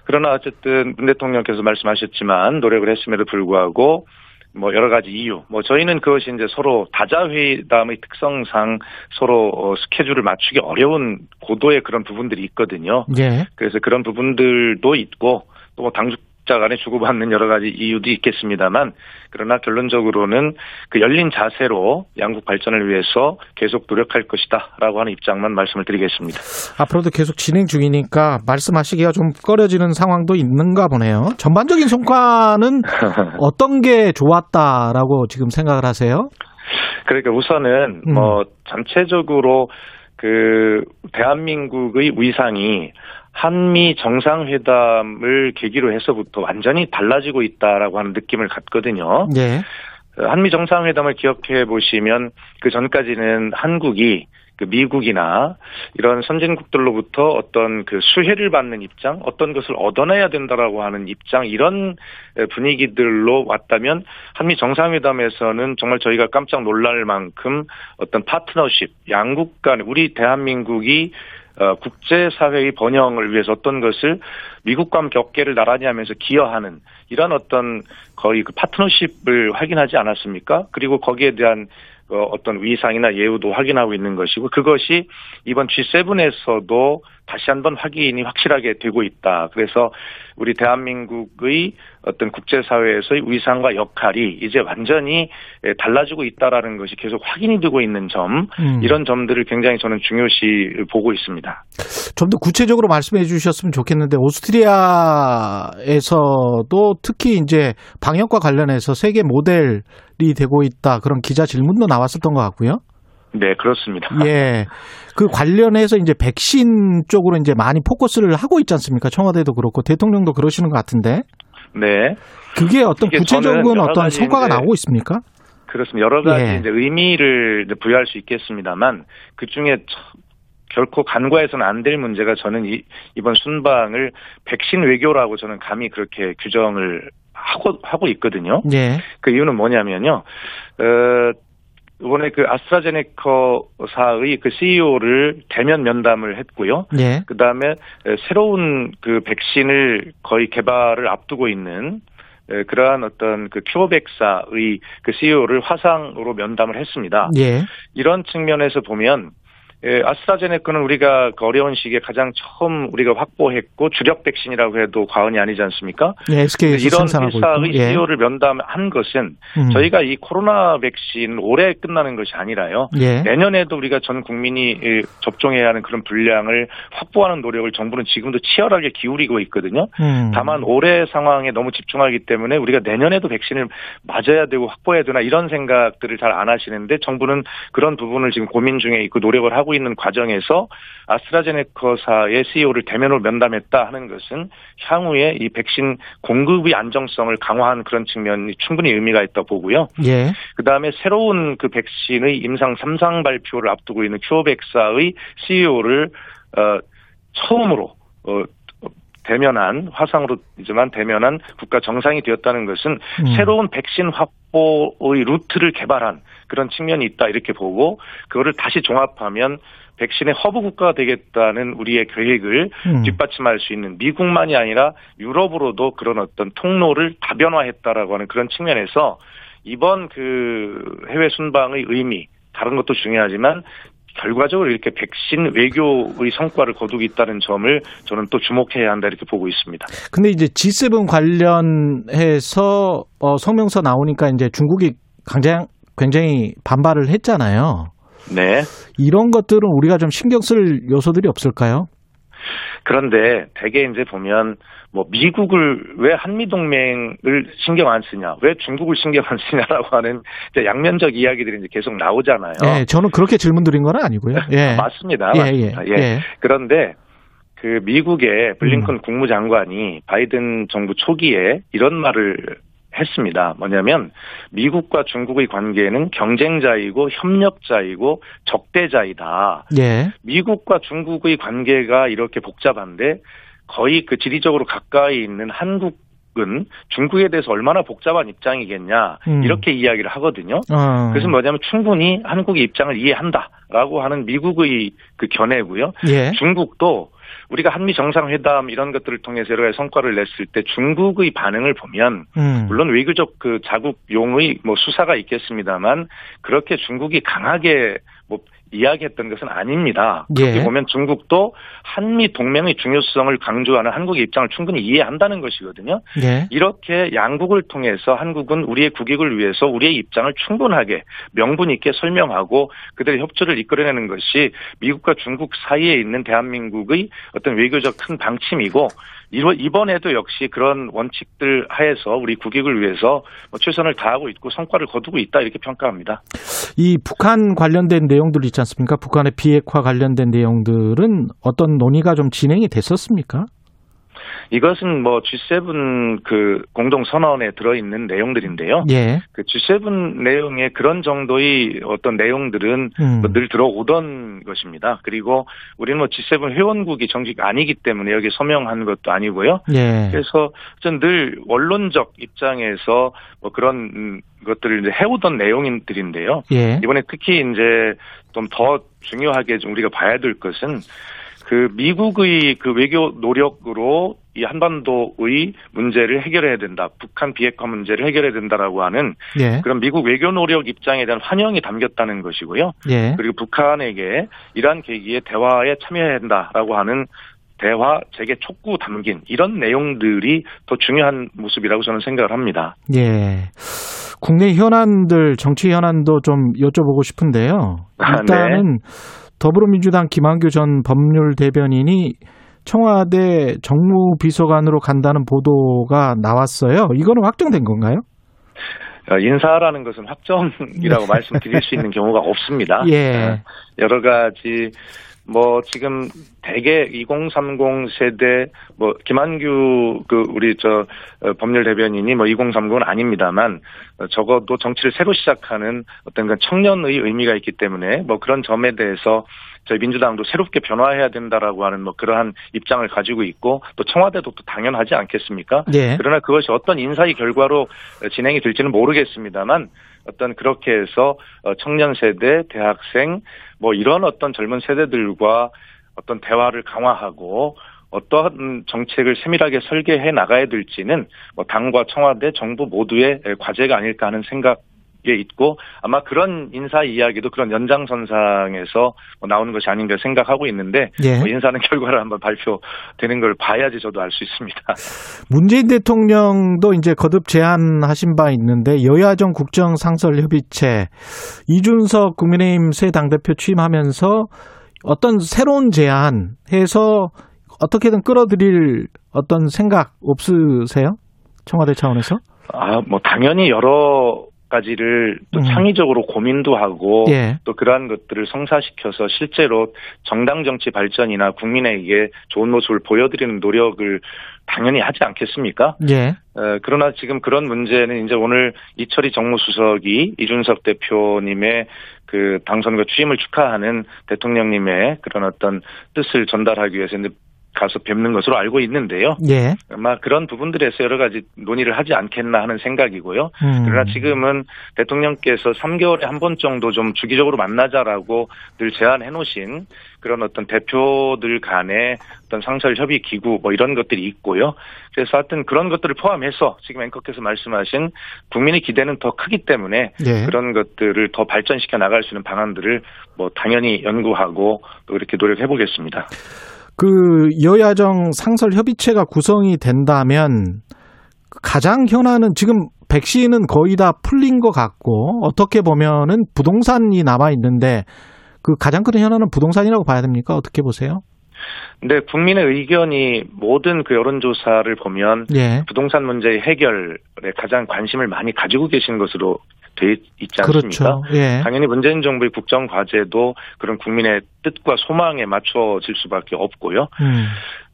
그러나 어쨌든 문 대통령께서 말씀하셨지만 노력을 했음에도 불구하고 뭐 여러 가지 이유, 뭐 저희는 그것이 이제 서로 다자회담의 특성상 서로 어, 스케줄을 맞추기 어려운 고도의 그런 부분들이 있거든요. 예. 그래서 그런 부분들도 있고 또뭐 당국 자 간에 주고받는 여러 가지 이유도 있겠습니다만 그러나 결론적으로는 그 열린 자세로 양국 발전을 위해서 계속 노력할 것이다라고 하는 입장만 말씀을 드리겠습니다. 앞으로도 계속 진행 중이니까 말씀하시기가 좀 꺼려지는 상황도 있는가 보네요. 전반적인 성과는 어떤 게 좋았다라고 지금 생각을 하세요? 그러니까 우선은 음. 뭐 전체적으로 그 대한민국의 위상이 한미 정상회담을 계기로 해서부터 완전히 달라지고 있다라고 하는 느낌을 갖거든요. 예. 한미 정상회담을 기억해 보시면 그 전까지는 한국이 그 미국이나 이런 선진국들로부터 어떤 그 수혜를 받는 입장, 어떤 것을 얻어내야 된다라고 하는 입장 이런 분위기들로 왔다면 한미 정상회담에서는 정말 저희가 깜짝 놀랄 만큼 어떤 파트너십, 양국 간 우리 대한민국이 어, 국제사회의 번영을 위해서 어떤 것을 미국과 어깨를 나란히 하면서 기여하는 이런 어떤 거의 그 파트너십을 확인하지 않았습니까? 그리고 거기에 대한 어, 어떤 위상이나 예우도 확인하고 있는 것이고 그것이 이번 G7에서도 다시 한번 확인이 확실하게 되고 있다. 그래서 우리 대한민국의 어떤 국제사회에서의 위상과 역할이 이제 완전히 달라지고 있다라는 것이 계속 확인이 되고 있는 점, 음. 이런 점들을 굉장히 저는 중요시 보고 있습니다. 좀 더 구체적으로 말씀해 주셨으면 좋겠는데 오스트리아에서도 특히 이제 방역과 관련해서 세계 모델이 되고 있다 그런 기자 질문도 나왔었던 것 같고요. 네, 그렇습니다. 예. 그 관련해서 이제 백신 쪽으로 이제 많이 포커스를 하고 있지 않습니까? 청와대도 그렇고 대통령도 그러시는 것 같은데. 네. 그게 어떤 구체적인 어떤 성과가 나오고 있습니까? 그렇습니다. 여러 가지 예. 이제 의미를 이제 부여할 수 있겠습니다만 그 중에 결코 간과해서는 안 될 문제가 저는 이, 이번 순방을 백신 외교라고 저는 감히 그렇게 규정을 하고 하고 있거든요. 예. 그 이유는 뭐냐면요. 어, 이번에 그 아스트라제네카사의 그 CEO를 대면 면담을 했고요. 예. 그 다음에 새로운 그 백신을 거의 개발을 앞두고 있는 에, 그러한 어떤 그 큐어백사의 그 CEO를 화상으로 면담을 했습니다. 예. 이런 측면에서 보면 에, 아스트라제네카는 우리가 그 어려운 시기에 가장 처음 우리가 확보했고 주력 백신이라고 해도 과언이 아니지 않습니까? 예. SK에서 이런 회사의. 예. CEO를 면담한 것은 음. 저희가 이 코로나 백신 올해 끝나는 것이 아니라요. 예. 내년에도 우리가 전 국민이 이, 접종해야 하는 그런 분량을 확보하는 노력을 정부는 지금도 치열하게 기울이고 있거든요. 음. 다만 올해 상황에 너무 집중하기 때문에 우리가 내년에도 백신을 맞아야 되고 확보해야 되나 이런 생각들을 잘 안 하시는데 정부는 그런 부분을 지금 고민 중에 있고 노력을 하고 있는 과정에서 아스트라제네카사의 CEO를 대면으로 면담했다 하는 것은 향후에 이 백신 공급의 안정성을 강화한 그런 측면이 충분히 의미가 있다 보고요. 예. 그 다음에 새로운 그 백신의 임상 3상 발표를 앞두고 있는 큐어백사의 CEO를 어, 처음으로 어, 대면한 화상으로이지만 대면한 국가 정상이 되었다는 것은 음. 새로운 백신 확보의 루트를 개발한 그런 측면이 있다 이렇게 보고 그거를 다시 종합하면 백신의 허브 국가가 되겠다는 우리의 계획을 음. 뒷받침할 수 있는 미국만이 아니라 유럽으로도 그런 어떤 통로를 다변화했다라고 하는 그런 측면에서 이번 그 해외 순방의 의미 다른 것도 중요하지만 결과적으로 이렇게 백신 외교의 성과를 거두고 있다는 점을 저는 또 주목해야 한다 이렇게 보고 있습니다. 근데 이제 G7 관련해서 어, 성명서 나오니까 이제 중국이 굉장히 굉장히 반발을 했잖아요. 네. 이런 것들은 우리가 좀 신경 쓸 요소들이 없을까요? 그런데 대개 이제 보면 뭐 미국을 왜 한미 동맹을 신경 안 쓰냐, 왜 중국을 신경 안 쓰냐라고 하는 양면적 이야기들이 이제 계속 나오잖아요. 예, 저는 그렇게 질문 드린 건 아니고요. 예. 맞습니다. 예, 맞습니다. 예, 예. 예. 그런데 그 미국의 음. 블링컨 국무장관이 바이든 정부 초기에 이런 말을 했습니다. 뭐냐면 미국과 중국의 관계는 경쟁자이고 협력자이고 적대자이다. 예. 미국과 중국의 관계가 이렇게 복잡한데 거의 그 지리적으로 가까이 있는 한국 미국은 중국에 대해서 얼마나 복잡한 입장이겠냐 음. 이렇게 이야기를 하거든요. 어. 그것은 뭐냐면 충분히 한국의 입장을 이해한다라고 하는 미국의 그 견해고요. 예. 중국도 우리가 한미 정상회담 이런 것들을 통해서 여러 가지 성과를 냈을 때 중국의 반응을 보면 음. 물론 외교적 그 자국용의 뭐 수사가 있겠습니다만 그렇게 중국이 강하게 뭐 이야기했던 것은 아닙니다. 그렇게 예. 보면 중국도 한미 동맹의 중요성을 강조하는 한국의 입장을 충분히 이해한다는 것이거든요. 예. 이렇게 양국을 통해서 한국은 우리의 국익을 위해서 우리의 입장을 충분하게 명분 있게 설명하고 그들의 협조를 이끌어내는 것이 미국과 중국 사이에 있는 대한민국의 어떤 외교적 큰 방침이고 이번에도 역시 그런 원칙들 하에서 우리 국익을 위해서 뭐 최선을 다하고 있고 성과를 거두고 있다 이렇게 평가합니다. 이 북한 관련된 내용들 있지 않습니까? 북한의 비핵화 관련된 내용들은 어떤 논의가 좀 진행이 됐었습니까? 이것은 뭐 G7 그 공동 선언에 들어 있는 내용들인데요. 예. 그 G7 내용의 그런 정도의 어떤 내용들은 음. 뭐 늘 들어오던 것입니다. 그리고 우리는 뭐 G7 회원국이 정식 아니기 때문에 여기 서명한 것도 아니고요. 예. 그래서 전 늘 원론적 입장에서 뭐 그런 음, 것들을 이제 해오던 내용들인데요. 예. 이번에 특히 이제 좀 더 중요하게 좀 우리가 봐야 될 것은 그 미국의 그 외교 노력으로 이 한반도의 문제를 해결해야 된다. 북한 비핵화 문제를 해결해야 된다라고 하는 예. 그런 미국 외교 노력 입장에 대한 환영이 담겼다는 것이고요. 예. 그리고 북한에게 이러한 계기에 대화에 참여해야 한다라고 하는 대화 재개 촉구 담긴 이런 내용들이 더 중요한 모습이라고 저는 생각을 합니다. 예. 국내 현안들, 정치 현안도 좀 여쭤보고 싶은데요. 아, 일단은 더불어민주당 김한규 전 법률 대변인이 청와대 정무비서관으로 간다는 보도가 나왔어요. 이거는 확정된 건가요? 어, 인사라는 것은 확정이라고 말씀드릴 수 있는 경우가 없습니다. 예. 어, 여러 가지 뭐 지금 대개 2030 세대 뭐 김한규 그 우리 저 어, 법률 대변인이 뭐 2030은 아닙니다만 어, 적어도 정치를 새로 시작하는 어떤 그 청년의 의미가 있기 때문에 뭐 그런 점에 대해서 저희 민주당도 새롭게 변화해야 된다라고 하는 뭐 그러한 입장을 가지고 있고 또 청와대도 또 당연하지 않겠습니까? 예. 그러나 그것이 어떤 인사의 결과로 진행이 될지는 모르겠습니다만 어떤 그렇게 해서 어, 청년 세대, 대학생 뭐 이런 어떤 젊은 세대들과 어떤 대화를 강화하고 어떠한 정책을 세밀하게 설계해 나가야 될지는 뭐 당과 청와대, 정부 모두의 과제가 아닐까 하는 생각 에 있고 아마 그런 인사 이야기도 그런 연장선상에서 뭐 나오는 것이 아닌가 생각하고 있는데 예. 뭐 인사는 결과를 한번 발표되는 걸 봐야지 저도 알 수 있습니다. 문재인 대통령도 이제 거듭 제안하신 바 있는데 여야정 국정 상설 협의체 이준석 국민의힘 새 당대표 취임하면서 어떤 새로운 제안 해서 어떻게든 끌어들일 어떤 생각 없으세요? 청와대 차원에서? 아, 뭐 당연히 여러 가지를 또 음. 창의적으로 고민도 하고 예. 또 그러한 것들을 성사시켜서 실제로 정당 정치 발전이나 국민에게 좋은 모습을 보여드리는 노력을 당연히 하지 않겠습니까? 예. 어, 그러나 지금 그런 문제는 이제 오늘 이철희 정무수석이 이준석 대표님의 그 당선과 취임을 축하하는 대통령님의 그런 어떤 뜻을 전달하기 위해서 이제 가서 뵙는 것으로 알고 있는데요. 예. 아마 그런 부분들에서 여러 가지 논의를 하지 않겠나 하는 생각이고요. 음. 그러나 지금은 대통령께서 3개월에 한 번 정도 좀 주기적으로 만나자라고 늘 제안해 놓으신 그런 어떤 대표들 간의 어떤 상설 협의 기구 뭐 이런 것들이 있고요. 그래서 하여튼 그런 것들을 포함해서 지금 앵커께서 말씀하신 국민의 기대는 더 크기 때문에 예. 그런 것들을 더 발전시켜 나갈 수 있는 방안들을 뭐 당연히 연구하고 또 이렇게 노력해 보겠습니다. 그 여야정 상설 협의체가 구성이 된다면 가장 현안은 지금 백신은 거의 다 풀린 것 같고 어떻게 보면은 부동산이 남아 있는데 그 가장 큰 현안은 부동산이라고 봐야 됩니까? 어떻게 보세요? 근데 국민의 의견이 모든 그 여론조사를 보면 예. 부동산 문제의 해결에 가장 관심을 많이 가지고 계신 것으로 돼 있지 않습니까? 그렇죠. 예. 당연히 문재인 정부의 국정 과제도 그런 국민의 뜻과 소망에 맞춰질 수밖에 없고요. 음.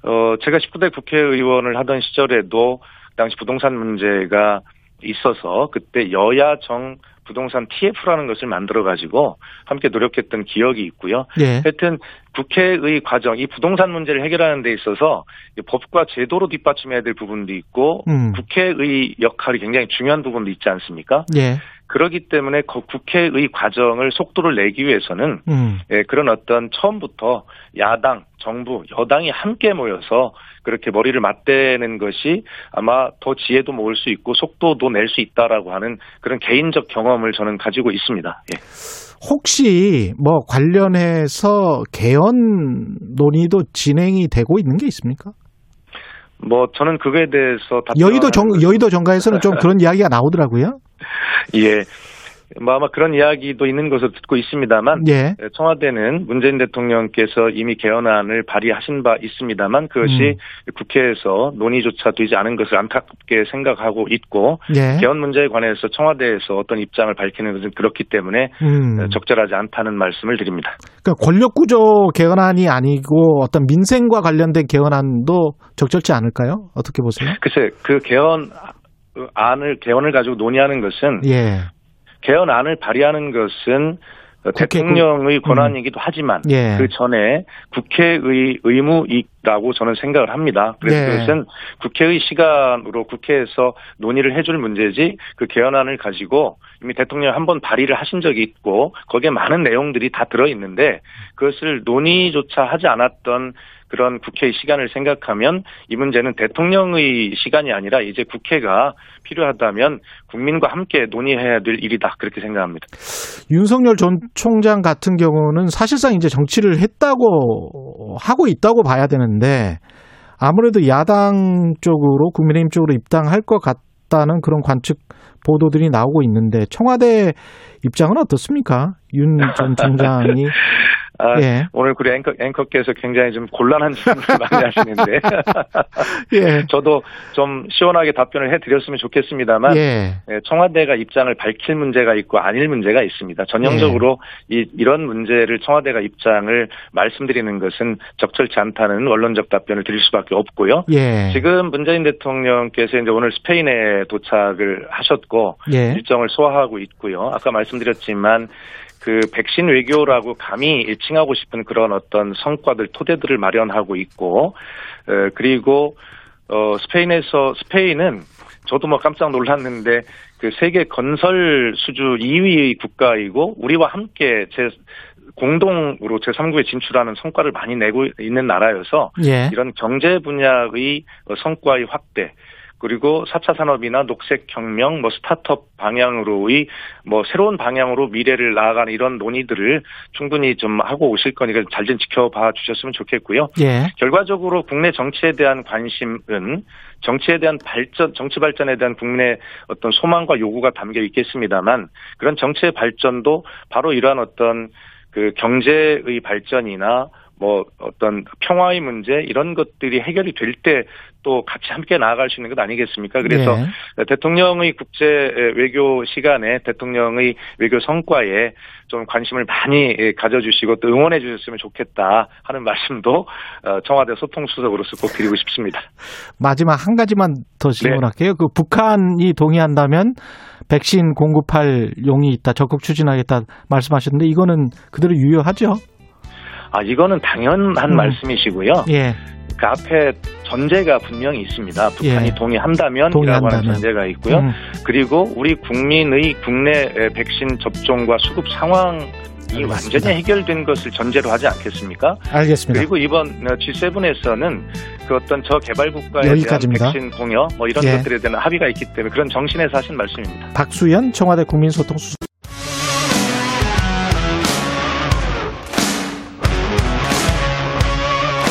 어, 제가 19대 국회의원을 하던 시절에도 그 당시 부동산 문제가 있어서 그때 여야 정 부동산 TF라는 것을 만들어 가지고 함께 노력했던 기억이 있고요. 예. 하여튼 국회의 과정, 이 부동산 문제를 해결하는 데 있어서 법과 제도로 뒷받침해야 될 부분도 있고 음. 국회의 역할이 굉장히 중요한 부분도 있지 않습니까? 예. 그러기 때문에 그 국회의 과정을 속도를 내기 위해서는 음. 예, 그런 어떤 처음부터 야당, 정부, 여당이 함께 모여서 그렇게 머리를 맞대는 것이 아마 더 지혜도 모을 수 있고 속도도 낼 수 있다라고 하는 그런 개인적 경험을 저는 가지고 있습니다. 예. 혹시 뭐 관련해서 개헌 논의도 진행이 되고 있는 게 있습니까? 뭐 저는 그거에 대해서 여의도 정 여의도 정가에서는 좀 그런 이야기가 나오더라고요. 예. 뭐 아마 그런 이야기도 있는 것으로 듣고 있습니다만 예. 청와대는 문재인 대통령께서 이미 개헌안을 발의하신 바 있습니다만 그것이 음. 국회에서 논의조차 되지 않은 것을 안타깝게 생각하고 있고 예. 개헌 문제에 관해서 청와대에서 어떤 입장을 밝히는 것은 그렇기 때문에 음. 적절하지 않다는 말씀을 드립니다. 그러니까 권력 구조 개헌안이 아니고 어떤 민생과 관련된 개헌안도 적절치 않을까요? 어떻게 보세요? 글쎄 그 개헌 안을 개헌을 가지고 논의하는 것은 예. 개헌안을 발의하는 것은 국회 대통령의 권한이기도 하지만 예. 그 전에 국회의 의무이라고 저는 생각을 합니다. 그래서 네. 그것은 국회의 시간으로 국회에서 논의를 해줄 문제지 그 개헌안을 가지고 이미 대통령 한 번 발의를 하신 적이 있고 거기에 많은 내용들이 다 들어 있는데 그것을 논의조차 하지 않았던 그런 국회의 시간을 생각하면 이 문제는 대통령의 시간이 아니라 이제 국회가 필요하다면 국민과 함께 논의해야 될 일이다 그렇게 생각합니다. 윤석열 전 총장 같은 경우는 사실상 이제 정치를 했다고 하고 있다고 봐야 되는데 아무래도 야당 쪽으로 국민의힘 쪽으로 입당할 것 같다는 그런 관측 보도들이 나오고 있는데 청와대 입장은 어떻습니까? 윤 전 총장이 아, 예. 오늘 우리 앵커, 앵커께서 굉장히 좀 곤란한 질문을 많이 하시는데 예. 저도 좀 시원하게 답변을 해드렸으면 좋겠습니다만 예. 예, 청와대가 입장을 밝힐 문제가 있고 아닐 문제가 있습니다. 전형적으로 예. 이, 이런 문제를 청와대가 입장을 말씀드리는 것은 적절치 않다는 원론적 답변을 드릴 수밖에 없고요. 예. 지금 문재인 대통령께서 이제 오늘 스페인에 도착을 하셨고 예. 일정을 소화하고 있고요. 아까 말씀드렸지만 그 백신 외교라고 감히 일칭하고 싶은 그런 어떤 성과들 토대들을 마련하고 있고 어, 그리고 어 스페인에서 스페인은 저도 뭐 깜짝 놀랐는데 그 세계 건설 수주 2위 국가이고 우리와 함께 제 공동으로 제3국에 진출하는 성과를 많이 내고 있는 나라여서 예. 이런 경제 분야의 어, 성과의 확대 그리고 4차 산업이나 녹색 혁명, 뭐 스타트업 방향으로의 뭐 새로운 방향으로 미래를 나아가는 이런 논의들을 충분히 좀 하고 오실 거니까 잘 좀 지켜봐 주셨으면 좋겠고요. 예. 결과적으로 국내 정치에 대한 관심은 정치에 대한 발전, 정치 발전에 대한 국민의 어떤 소망과 요구가 담겨 있겠습니다만 그런 정치의 발전도 바로 이러한 어떤 그 경제의 발전이나 뭐 어떤 평화의 문제 이런 것들이 해결이 될 때 또 같이 함께 나아갈 수 있는 것 아니겠습니까? 그래서 예. 대통령의 국제 외교 시간에 대통령의 외교 성과에 좀 관심을 많이 가져주시고 또 응원해 주셨으면 좋겠다 하는 말씀도 어, 청와대 소통수석으로서 꼭 드리고 싶습니다. 마지막 한 가지만 더 네. 질문할게요. 그 북한이 동의한다면 백신 공급할 용이 있다, 적극 추진하겠다 말씀하셨는데 이거는 그대로 유효하죠? 아 이거는 당연한 음. 말씀이시고요. 예. 그 앞에 전제가 분명히 있습니다. 북한이 예. 동의한다면 이라고 동의한다면. 하는 전제가 있고요. 음. 그리고 우리 국민의 국내 백신 접종과 수급 상황이 알겠습니다. 완전히 해결된 것을 전제로 하지 않겠습니까? 알겠습니다. 그리고 이번 G7에서는 그 어떤 저 개발 국가에 여기까지입니다. 대한 백신 공여 뭐 이런 예. 것들에 대한 합의가 있기 때문에 그런 정신에서 하신 말씀입니다. 박수현 청와대 국민소통수석.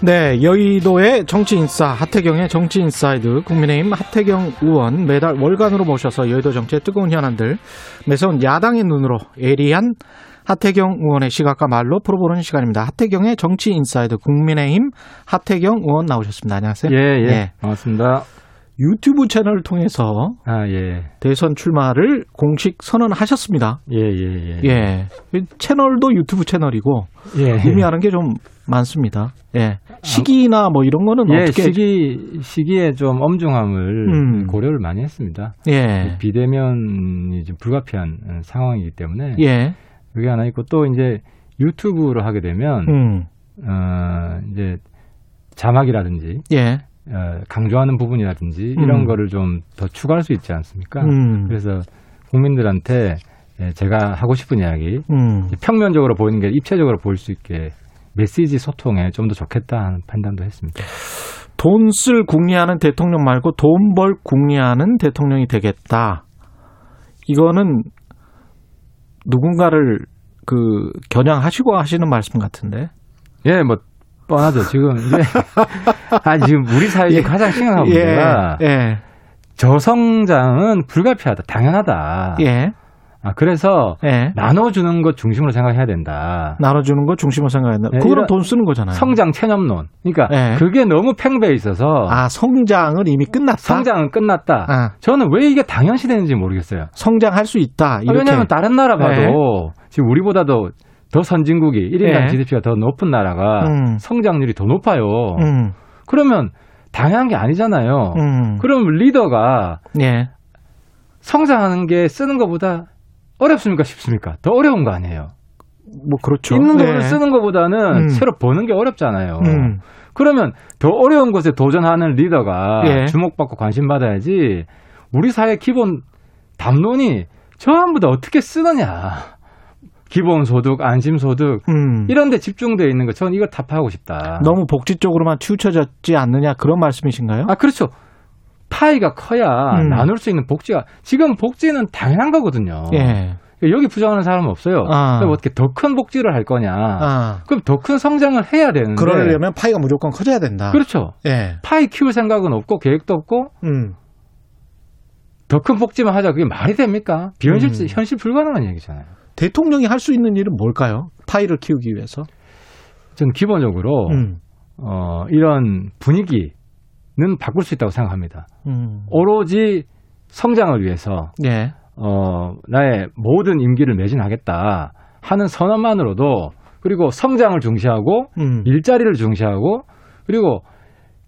네, 여의도의 정치인싸 하태경의 정치인사이드 국민의힘 하태경 의원 매달 월간으로 모셔서 여의도 정치의 뜨거운 현안들 매서운 야당의 눈으로 예리한 하태경 의원의 시각과 말로 풀어보는 시간입니다. 하태경의 정치인사이드 국민의힘 하태경 의원 나오셨습니다. 안녕하세요. 예, 예. 예. 반갑습니다. 유튜브 채널을 통해서 아, 예. 대선 출마를 공식 선언하셨습니다. 예, 예, 예. 예. 채널도 유튜브 채널이고 예. 의미하는 게 좀 많습니다. 예. 시기나 뭐 이런 거는 예, 어떻게 시기, 시기에 좀 엄중함을 음. 고려를 많이 했습니다. 예. 비대면이 좀 불가피한 어, 상황이기 때문에. 예. 그게 하나 있고 또 이제 유튜브로 하게 되면, 음. 어, 이제 자막이라든지, 예. 어, 강조하는 부분이라든지 음. 이런 거를 좀 더 추가할 수 있지 않습니까? 음. 그래서 국민들한테 예, 제가 하고 싶은 이야기, 음. 평면적으로 보이는 게 입체적으로 보일 수 있게 메시지 소통에 좀 더 좋겠다 하는 판단도 했습니다. 돈 쓸 궁리하는 대통령 말고 돈 벌 궁리하는 대통령이 되겠다. 이거는 누군가를 그 겨냥하시고 하시는 말씀 같은데. 예, 뭐 뻔하죠. 지금 이게 아 지금 우리 사회 중 가장 심각한 문제가 예. 저성장은 불가피하다, 당연하다. 예. 아 그래서 예. 나눠주는 것 중심으로 생각해야 된다. 나눠주는 거 중심으로 생각한다. 예, 그거는 돈 쓰는 거잖아요. 성장 체념론. 그러니까 예. 그게 너무 팽배해 있어서 아, 성장은 이미 끝났다. 성장은 끝났다. 아. 저는 왜 이게 당연시 되는지 모르겠어요. 성장할 수 있다. 아, 이렇게. 왜냐하면 다른 나라 봐도 지금 우리보다도 더 선진국이 1인당 예. GDP가 더 높은 나라가 음. 성장률이 더 높아요. 음. 그러면 당연한 게 아니잖아요. 음. 그럼 리더가 예. 성장하는 게 쓰는 것보다 어렵습니까 쉽습니까? 더 어려운 거 아니에요. 뭐 그렇죠. 있는 네. 돈을 쓰는 것보다는 음. 새로 버는 게 어렵잖아요. 음. 그러면 더 어려운 것에 도전하는 리더가 예. 주목받고 관심 받아야지 우리 사회 기본 담론이 전부 다 어떻게 쓰느냐. 기본소득, 안심소득 음. 이런 데 집중되어 있는 거 저는 이거 답하고 싶다. 너무 복지 쪽으로만 치우쳐졌지 않느냐 그런 말씀이신가요? 아 그렇죠. 파이가 커야 음. 나눌 수 있는 복지가 지금 복지는 당연한 거거든요. 예. 여기 부정하는 사람은 없어요. 아. 그럼 어떻게 더 큰 복지를 할 거냐? 아. 그럼 더 큰 성장을 해야 되는데. 그러려면 파이가 무조건 커져야 된다. 그렇죠. 예. 파이 키울 생각은 없고 계획도 없고 음. 더큰 복지만 하자 그게 말이 됩니까? 비현실 음. 현실 불가능한 얘기잖아요. 대통령이 할 수 있는 일은 뭘까요? 파이를 키우기 위해서. 저는 기본적으로 음. 어, 이런 분위기는 바꿀 수 있다고 생각합니다. 음. 오로지 성장을 위해서 예. 어, 나의 모든 임기를 매진하겠다 하는 선언만으로도 그리고 성장을 중시하고 음. 일자리를 중시하고 그리고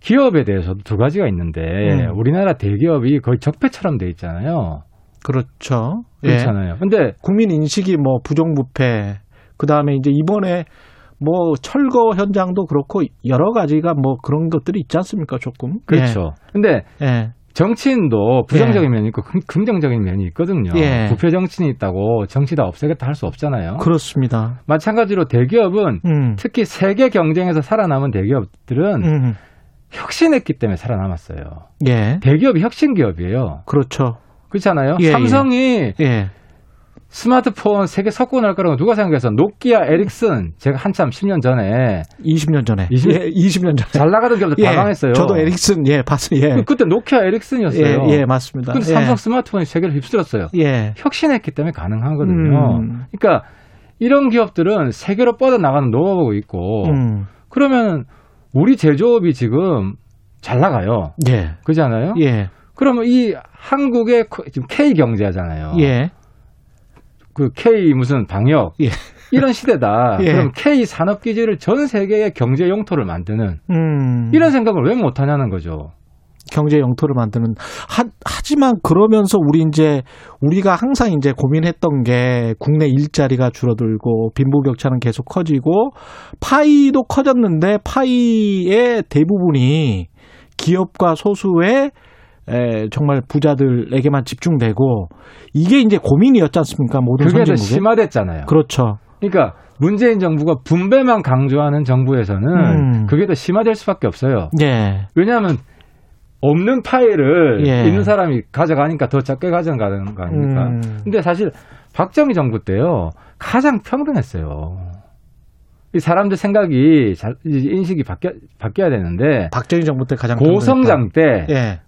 기업에 대해서도 두 가지가 있는데 음. 우리나라 대기업이 거의 적폐처럼 돼 있잖아요. 그렇죠. 예. 그렇잖아요. 근데 국민 인식이 뭐 부정부패, 그 다음에 이제 이번에 뭐 철거 현장도 그렇고 여러 가지가 뭐 그런 것들이 있지 않습니까? 조금. 그렇죠. 근데 예. 예. 정치인도 부정적인 면이 있고 긍- 긍정적인 면이 있거든요. 예. 부패 정치인이 있다고 정치 다 없애겠다 할 수 없잖아요. 그렇습니다. 마찬가지로 대기업은 음. 특히 세계 경쟁에서 살아남은 대기업들은 음. 혁신했기 때문에 살아남았어요. 예. 대기업이 혁신 기업이에요. 그렇죠. 그렇잖아요. 예, 삼성이 예. 스마트폰 세계 석권 할 거라고 누가 생각해서 노키아, 에릭슨 제가 한참 10년 전에 20년 전에. 20 예, 20년 전에. 잘 나가던 기업들 다 망했어요. 저도 에릭슨 예, 봤어요. 예. 그- 그때 노키아, 에릭슨이었어요. 예, 예, 맞습니다. 근데 예. 삼성 스마트폰이 세계를 휩쓸었어요. 예. 혁신했기 때문에 가능하거든요. 음. 그러니까 이런 기업들은 세계로 뻗어 나가는 노하우가 있고 음. 그러면 우리 제조업이 지금 잘 나가요. 예. 그렇잖아요. 예. 그러면 이 한국의 코- 지금 K 경제잖아요. 예. 그 K 무슨 방역 예. 이런 시대다. 예. 그럼 K 산업 기지를 전 세계의 경제 영토를 만드는 음. 이런 생각을 왜 못 하냐는 거죠. 경제 영토를 만드는 하, 하지만 그러면서 우리 이제 우리가 항상 이제 고민했던 게 국내 일자리가 줄어들고 빈부격차는 계속 커지고 파이도 커졌는데 파이의 대부분이 기업과 소수의 에, 정말 부자들에게만 집중되고 이게 이제 고민이었지 않습니까 모든 그게 더 선진국에 심화됐잖아요. 그렇죠 그러니까 문재인 정부가 분배만 강조하는 정부에서는 음. 그게 더 심화될 수밖에 없어요. 예 왜냐하면 없는 파일을 예. 있는 사람이 가져가니까 더 적게 가져가는 거 아닙니까? 음. 근데 사실 박정희 정부 때요 가장 평등했어요. 이 사람들 생각이 자- 이제 인식이 바뀌어 바뀌어야 되는데 박정희 정부 때 가장 고성장 때더 평등했다. 예.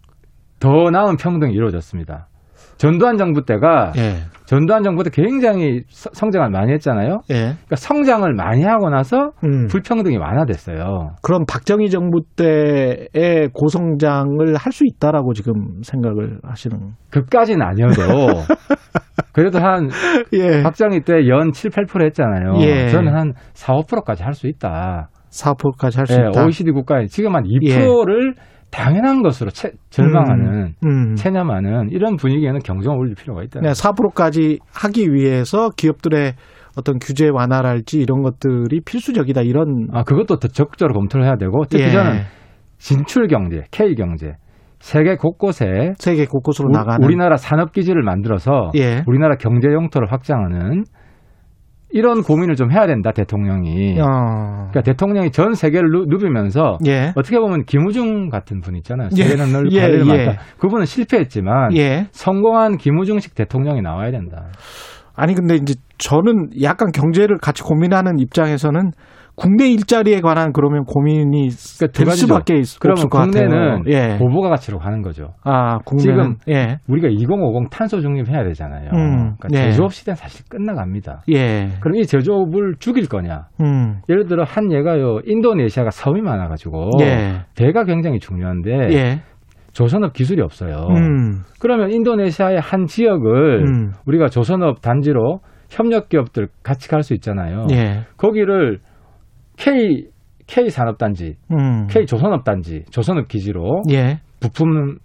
나은 평등이 이루어졌습니다. 전두환 정부 때가 예. 전두환 정부 때 굉장히 서- 성장을 많이 했잖아요. 예. 그러니까 성장을 많이 하고 나서 음. 불평등이 완화됐어요. 그럼 박정희 정부 때의 고성장을 할 수 있다라고 지금 생각을 하시는. 그까지는 아니어도 그래도 한 예. 박정희 때 연 7, 8% 했잖아요. 예. 저는 한 4, 5%까지 할 수 있다. 4%까지 할수 예, 있다. OECD 국가에 지금 한 2%를 당연한 것으로 채- 절망하는 음. 체념하는 이런 분위기에는 경종을 울릴 필요가 있다. 네, 4%까지 하기 위해서 기업들의 어떤 규제 완화랄지 이런 것들이 필수적이다 이런 아, 그것도 더 적극적으로 검토를 해야 되고 특히 예. 저는 진출 경제, K 경제 세계 곳곳에 세계 곳곳으로 우- 나가는 우리나라 산업 기지를 만들어서 예. 우리나라 경제 영토를 확장하는 이런 고민을 좀 해야 된다 대통령이. 어. 그러니까 대통령이 전 세계를 누, 누비면서 예. 어떻게 보면 김우중 같은 분 있잖아요. 예. 세계는 널 예, 관리를 예. 맡다. 그분은 실패했지만 예. 성공한 김우중식 대통령이 나와야 된다. 아니 근데 이제 저는 약간 경제를 같이 고민하는 입장에서는 국내 일자리에 관한 그러면 고민이 그러니까 두 될. 수밖에 있, 그러면. 국내는 예. 고부가 가치로 가는 거죠. 아, 국내는 지금 예. 우리가 2050 탄소 중립해야 되잖아요. 음, 그러니까 네. 제조업 시대는 사실 끝나갑니다. 예. 그럼 이 제조업을 죽일 거냐? 음. 예를 들어 한 예가요 인도네시아가 섬이 많아가지고 예. 배가 굉장히 중요한데 예. 조선업 기술이 없어요. 음. 그러면 인도네시아의 한 지역을 음. 우리가 조선업 단지로 협력 기업들 같이 갈 수 있잖아요. 예. 거기를 K K 산업 단지, 음. K 조선업 단지, 조선업 기지로 예. 부품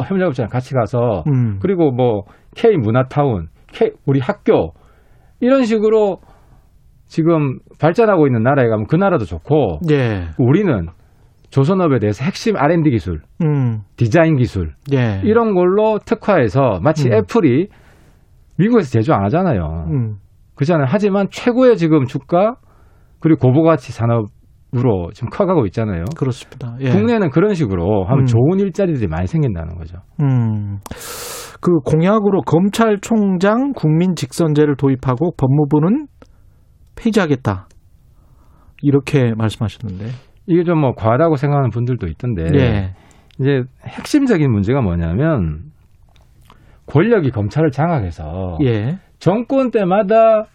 협력업체랑 같이 가서 음. 그리고 뭐 K 문화타운, K 우리 학교 이런 식으로 지금 발전하고 있는 나라에 가면 그 나라도 좋고 예. 우리는 조선업에 대해서 핵심 R&D 기술, 음. 디자인 기술 예. 이런 걸로 특화해서 마치 음. 애플이 미국에서 제조 안 하잖아요. 음. 그렇잖아요. 하지만 최고의 지금 주가 그리고 고부가치 산업으로 지금 커가고 있잖아요. 그렇습니다. 예. 국내는 그런 식으로 하면 음. 좋은 일자리들이 많이 생긴다는 거죠. 음. 그 공약으로 검찰총장 국민 직선제를 도입하고 법무부는 폐지하겠다. 이렇게 말씀하셨는데. 이게 좀 뭐 과하다고 생각하는 분들도 있던데 예. 이제 핵심적인 문제가 뭐냐면 권력이 검찰을 장악해서 예. 정권 때마다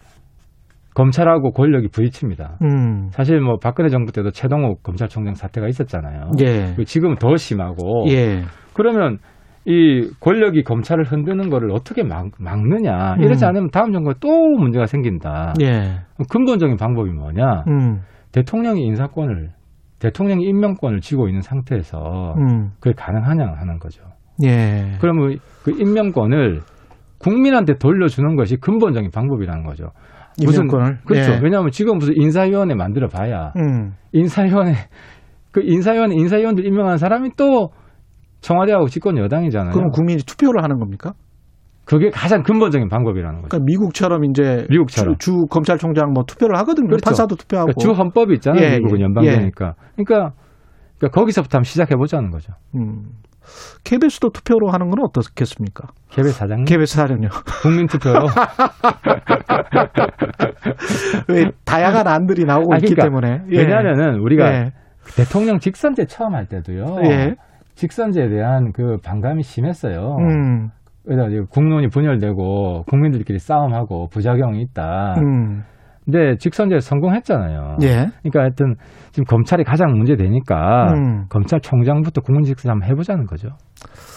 검찰하고 권력이 부딪힙니다. 음. 사실 뭐 박근혜 정부 때도 최동욱 검찰총장 사태가 있었잖아요. 예. 지금은 더 심하고 예. 그러면 이 권력이 검찰을 흔드는 거를 어떻게 막, 막느냐 이러지 음. 않으면 다음 정부에 또 문제가 생긴다. 예. 근본적인 방법이 뭐냐? 음. 대통령이 인사권을 대통령이 임명권을 쥐고 있는 상태에서 음. 그게 가능하냐 하는 거죠. 예. 그러면 그 임명권을 국민한테 돌려주는 것이 근본적인 방법이라는 거죠. 임명권을? 그렇죠. 예. 왜냐하면 지금 무슨 인사위원회 만들어 봐야 음. 인사위원회 그 인사위원회 인사위원들 임명하는 사람이 또 청와대하고 집권 여당이잖아요. 그럼 국민이 투표를 하는 겁니까? 그게 가장 근본적인 방법이라는 거죠. 그러니까 미국처럼 이제 미국처럼. 주, 주 검찰총장 뭐 투표를 하거든요. 그렇죠. 판사도 투표하고. 그러니까 주 헌법이 있잖아요. 예, 미국은 예. 연방제니까. 그러니까, 그러니까 거기서부터 한번 시작해 보자는 거죠. 음. KBS도 투표로 하는 건 어떻겠습니까? KBS 사장님 KBS 하려요. 국민 투표로 왜 다양한 안들이 나오고 아, 있기 그러니까 때문에. 예. 왜냐하면은 우리가 예. 대통령 직선제 처음 할 때도요. 예. 직선제에 대한 그 반감이 심했어요. 음. 그래서 이제 국론이 분열되고 국민들끼리 싸움하고 부작용이 있다. 음. 근데 직선제 성공했잖아요. 예. 그러니까 하여튼 지금 검찰이 가장 문제되니까 음. 검찰총장부터 국민직선 한번 해보자는 거죠.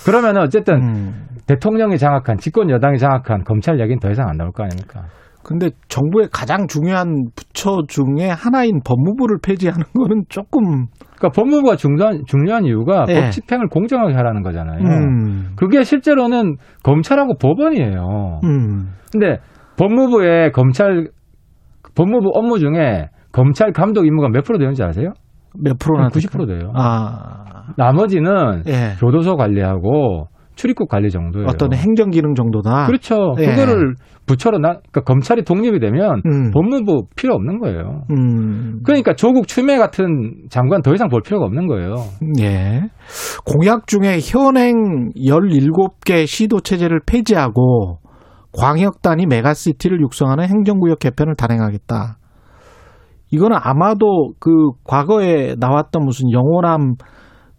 그러면은 어쨌든 음. 대통령이 장악한 집권 여당이 장악한 검찰 얘기는 더 이상 안 나올 거 아닙니까? 근데 정부의 가장 중요한 부처 중에 하나인 법무부를 폐지하는 거는 조금 그러니까 법무부가 중요한, 중요한 이유가 예. 법 집행을 공정하게 하라는 거잖아요. 음. 그게 실제로는 검찰하고 법원이에요. 음. 근데 법무부의 검찰 법무부 업무 중에 검찰 감독 임무가 몇 프로 되는지 아세요? 몇 프로나 90% 돼요. 아. 나머지는 예. 교도소 관리하고 출입국 관리 정도예요. 어떤 행정 기능 정도다. 그렇죠. 예. 그거를 부처로 나, 그러니까 검찰이 독립이 되면 음. 법무부 필요 없는 거예요. 음. 그러니까 조국 추미애 같은 장관 더 이상 볼 필요가 없는 거예요. 예. 공약 중에 현행 17개 시도 체제를 폐지하고 광역 단위 메가시티를 육성하는 행정구역 개편을 단행하겠다. 이거는 아마도 그 과거에 나왔던 무슨 영호남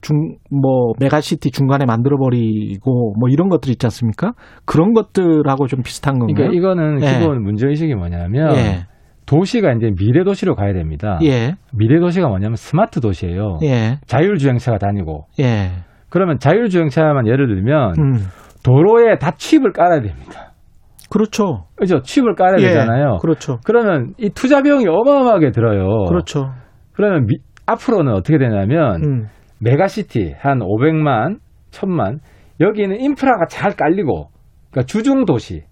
중 뭐 메가시티 중간에 만들어 버리고 뭐 이런 것들 있지 않습니까? 그런 것들하고 좀 비슷한 건가요? 그러니까 이거는 예. 기본 문제 의식이 뭐냐면 예. 도시가 이제 미래 도시로 가야 됩니다. 예. 미래 도시가 뭐냐면 스마트 도시예요. 예. 자율주행차가 다니고 예. 그러면 자율주행차만 예를 들면 음. 도로에 다 칩을 깔아야 됩니다. 그렇죠. 그죠? 칩을 깔아야 예. 되잖아요. 그렇죠. 그러면 이 투자 비용이 어마어마하게 들어요. 그렇죠. 그러면 미- 앞으로는 어떻게 되냐면 음. 메가시티 한 500만, 1000만 여기는 인프라가 잘 깔리고 그러니까 주중 도시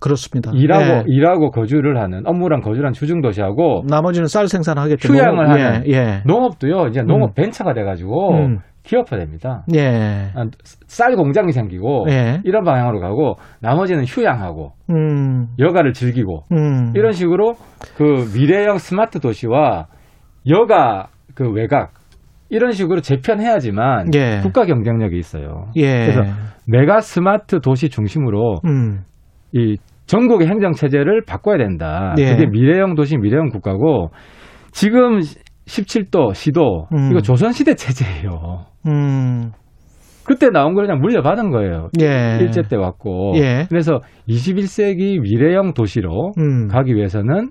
그렇습니다. 일하고 예. 일하고 거주를 하는 업무랑 거주를 주중 도시하고 나머지는 쌀 생산하겠죠. 휴양을 농업, 하는 예. 예. 농업도요. 이제 농업 음. 벤처가 돼 가지고 음. 기업화됩니다. 예. 아, 쌀 공장이 생기고 예. 이런 방향으로 가고 나머지는 휴양하고 음. 여가를 즐기고 음. 이런 식으로 그 미래형 스마트 도시와 여가 그 외곽 이런 식으로 재편해야지만 예. 국가 경쟁력이 있어요. 예. 그래서 메가 스마트 도시 중심으로 음. 이 전국의 행정 체제를 바꿔야 된다. 예. 그게 미래형 도시, 미래형 국가고 지금 17개 시도 음. 이거 조선시대 체제예요. 음. 그때 나온 걸 그냥 물려받은 거예요. 예. 일제 때 왔고. 예. 그래서 21세기 미래형 도시로 음. 가기 위해서는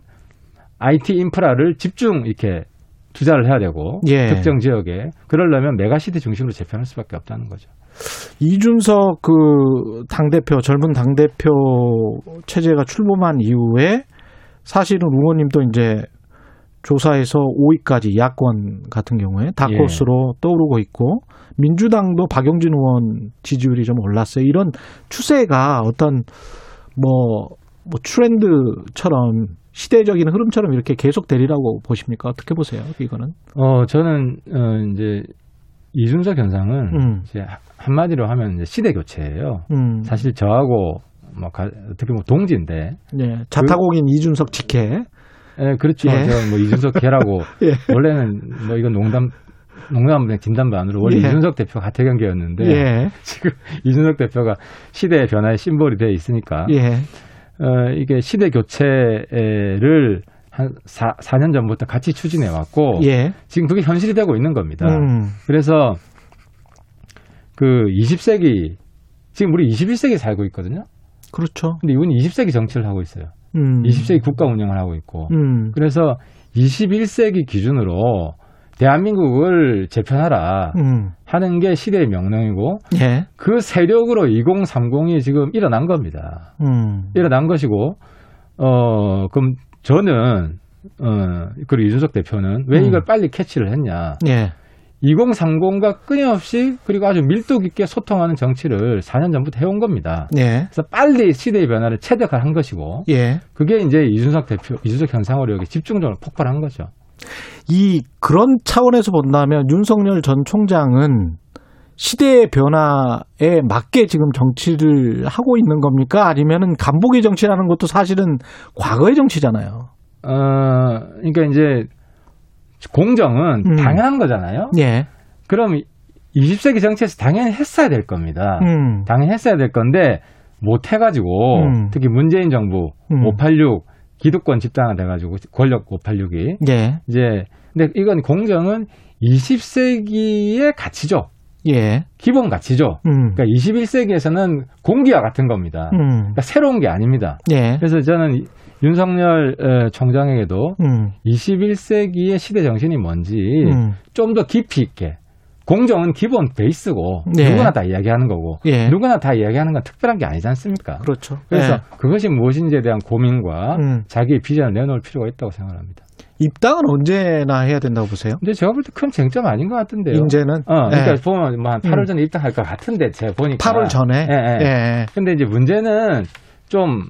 IT 인프라를 집중 이렇게 투자를 해야 되고 예. 특정 지역에 그러려면 메가시티 중심으로 재편할 수밖에 없다는 거죠. 이준석 그 당대표, 젊은 당대표 체제가 출범한 이후에 사실은 의원님도 이제 조사에서 5위까지 야권 같은 경우에 다코스로 떠오르고 있고 민주당도 박용진 의원 지지율이 좀 올랐어요. 이런 추세가 어떤 뭐, 뭐 트렌드처럼 시대적인 흐름처럼 이렇게 계속 되리라고 보십니까? 어떻게 보세요? 이거는? 어 저는 어 이제 이준석 현상은 음. 이제 하- 한마디로 하면 이제 시대 교체예요. 음. 사실 저하고 뭐 가- 어떻게 보면 동지인데 예. 자타공인 이준석계. 예, 그렇죠. 예. 저 뭐 이준석계라고 예. 원래는 뭐 이건 농담 농담 진담반으로 원래 예. 이준석 대표가 하태경계였는데 예. 지금 이준석 대표가 시대의 변화의 심볼이 돼 있으니까 예. 어, 이게 시대 교체를 한 4, 4년 전부터 같이 추진해 왔고 예. 지금 그게 현실이 되고 있는 겁니다. 음. 그래서 그 20세기 지금 우리 21세기 살고 있거든요. 그렇죠. 근데 이분 20세기 정치를 하고 있어요. 음. 20세기 국가 운영을 하고 있고. 음. 그래서 21세기 기준으로 대한민국을 재편하라 음. 하는 게 시대의 명령이고 예. 그 세력으로 2030이 지금 일어난 겁니다. 음. 일어난 것이고 어 그럼 저는 어 그리고 이준석 대표는 왜 음. 이걸 빨리 캐치를 했냐? 예. 2030과 끊임없이 그리고 아주 밀도 깊게 소통하는 정치를 4년 전부터 해온 겁니다. 예. 그래서 빨리 시대의 변화를 체득한 것이고 예. 그게 이제 이준석 대표, 이준석 현상으로 여기 집중적으로 폭발한 거죠. 이 그런 차원에서 본다면 윤석열 전 총장은 시대의 변화에 맞게 지금 정치를 하고 있는 겁니까? 아니면은 간복의 정치라는 것도 사실은 과거의 정치잖아요. 어, 그러니까 이제 공정은 음. 당연한 거잖아요. 예. 그럼 20세기 정치에서 당연히 했어야 될 겁니다. 음. 당연히 했어야 될 건데 못 해가지고 음. 특히 문재인 정부 음. 586 기득권 집단화 돼가지고 권력 586이 예. 이제 근데 이건 공정은 20세기의 가치죠. 예. 기본 가치죠. 음. 그러니까 21세기에서는 공기와 같은 겁니다. 음. 그러니까 새로운 게 아닙니다. 예. 그래서 저는 이- 윤석열 어, 총장에게도 음. 21세기의 시대 정신이 뭔지 음. 좀더 깊이 있게 공정은 기본 베이스고 네. 누구나 다 이야기하는 거고 예. 누구나 다 이야기하는 건 특별한 게 아니지 않습니까? 그렇죠. 그래서 예. 그것이 무엇인지에 대한 고민과 음. 자기의 비전을 내놓을 필요가 있다고 생각합니다. 입당은 언제나 해야 된다고 보세요? 근데 제가 볼 때 큰 쟁점 아닌 것 같은데요. 인제는 어, 그러니까 예. 보면 뭐 한 8월 음. 전에 입당할 것 같은데 제가 보니까 8월 전에 예, 예. 예. 근데 이제 문제는 좀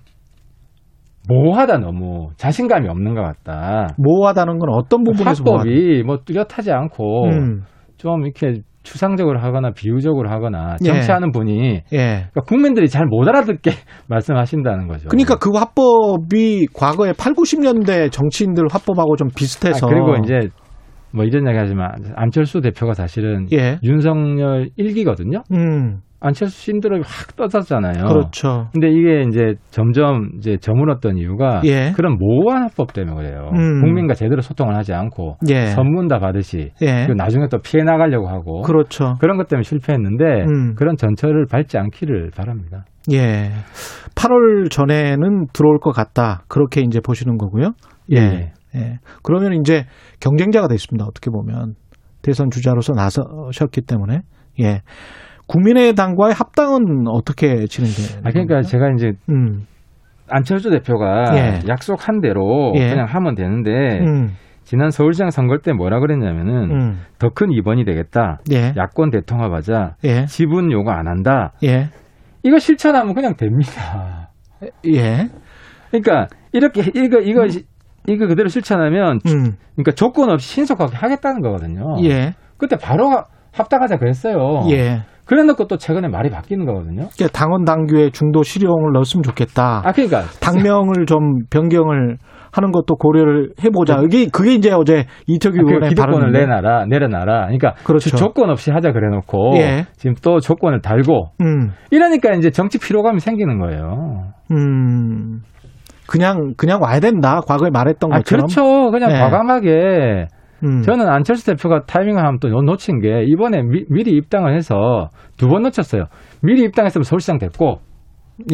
모호하다 너무 자신감이 없는 것 같다. 모호하다는 건 어떤 부분에서 모호하다? 화법이 뭐 뚜렷하지 않고 음. 좀 이렇게 추상적으로 하거나 비유적으로 하거나 예. 정치하는 분이 예. 그러니까 국민들이 잘 못 알아듣게 말씀하신다는 거죠. 그러니까 그 화법이 과거에 8, 90년대 정치인들 화법하고 좀 비슷해서 아, 그리고 이제 뭐 이런 얘기 하지만 안철수 대표가 사실은 예. 윤석열 일기거든요. 음. 안철수 신드롬이 확 떠졌잖아요. 그렇죠. 근데 이게 이제 점점 이제 저물었던 이유가 예. 그런 모호한 합법 때문에 그래요. 음. 국민과 제대로 소통을 하지 않고 예. 선문 다 받으시 예. 그리고 나중에 또 피해 나가려고 하고 그렇죠. 그런 것 때문에 실패했는데 음. 그런 전철을 밟지 않기를 바랍니다. 예. 8월 전에는 들어올 것 같다. 그렇게 이제 보시는 거고요. 예. 예. 그러면 이제 경쟁자가 됐습니다. 어떻게 보면. 대선 주자로서 나서셨기 때문에. 예. 국민의당과의 합당은 어떻게 진행돼요? 아 그러니까 제가 이제 음. 안철수 대표가 예. 약속한 대로 예. 그냥 하면 되는데 음. 지난 서울시장 선거 때 뭐라 그랬냐면은 음. 더큰 이번이 되겠다. 예. 야권 대통합하자. 예. 지분 요구 안 한다. 예. 이거 실천하면 그냥 됩니다. 예. 그러니까 이렇게 이거 이거 이거 그대로 실천하면 음. 그러니까 조건 없이 신속하게 하겠다는 거거든요. 예. 그때 바로 합당하자 그랬어요. 예. 그래놓고 또 최근에 말이 바뀌는 거거든요. 그러니까 당원 당규에 중도 실용을 넣었으면 좋겠다. 아 그러니까 당명을 좀 변경을 하는 것도 고려를 해보자. 이게 그게 이제 어제 이태규 그 의원의 기득권을. 내놔라 내려놔라. 그러니까 그렇죠. 조- 조건 없이 하자 그래놓고 예. 지금 또 조건을 달고 음, 이러니까 이제 정치 피로감이 생기는 거예요. 음, 그냥 그냥 와야 된다. 과거에 말했던 아 것처럼. 그렇죠. 그냥 네. 과감하게 음, 저는 안철수 대표가 타이밍을 하면 또 놓친 게 이번에 미, 리 입당을 해서 두 번 놓쳤어요. 미리 입당했으면 서울시장 됐고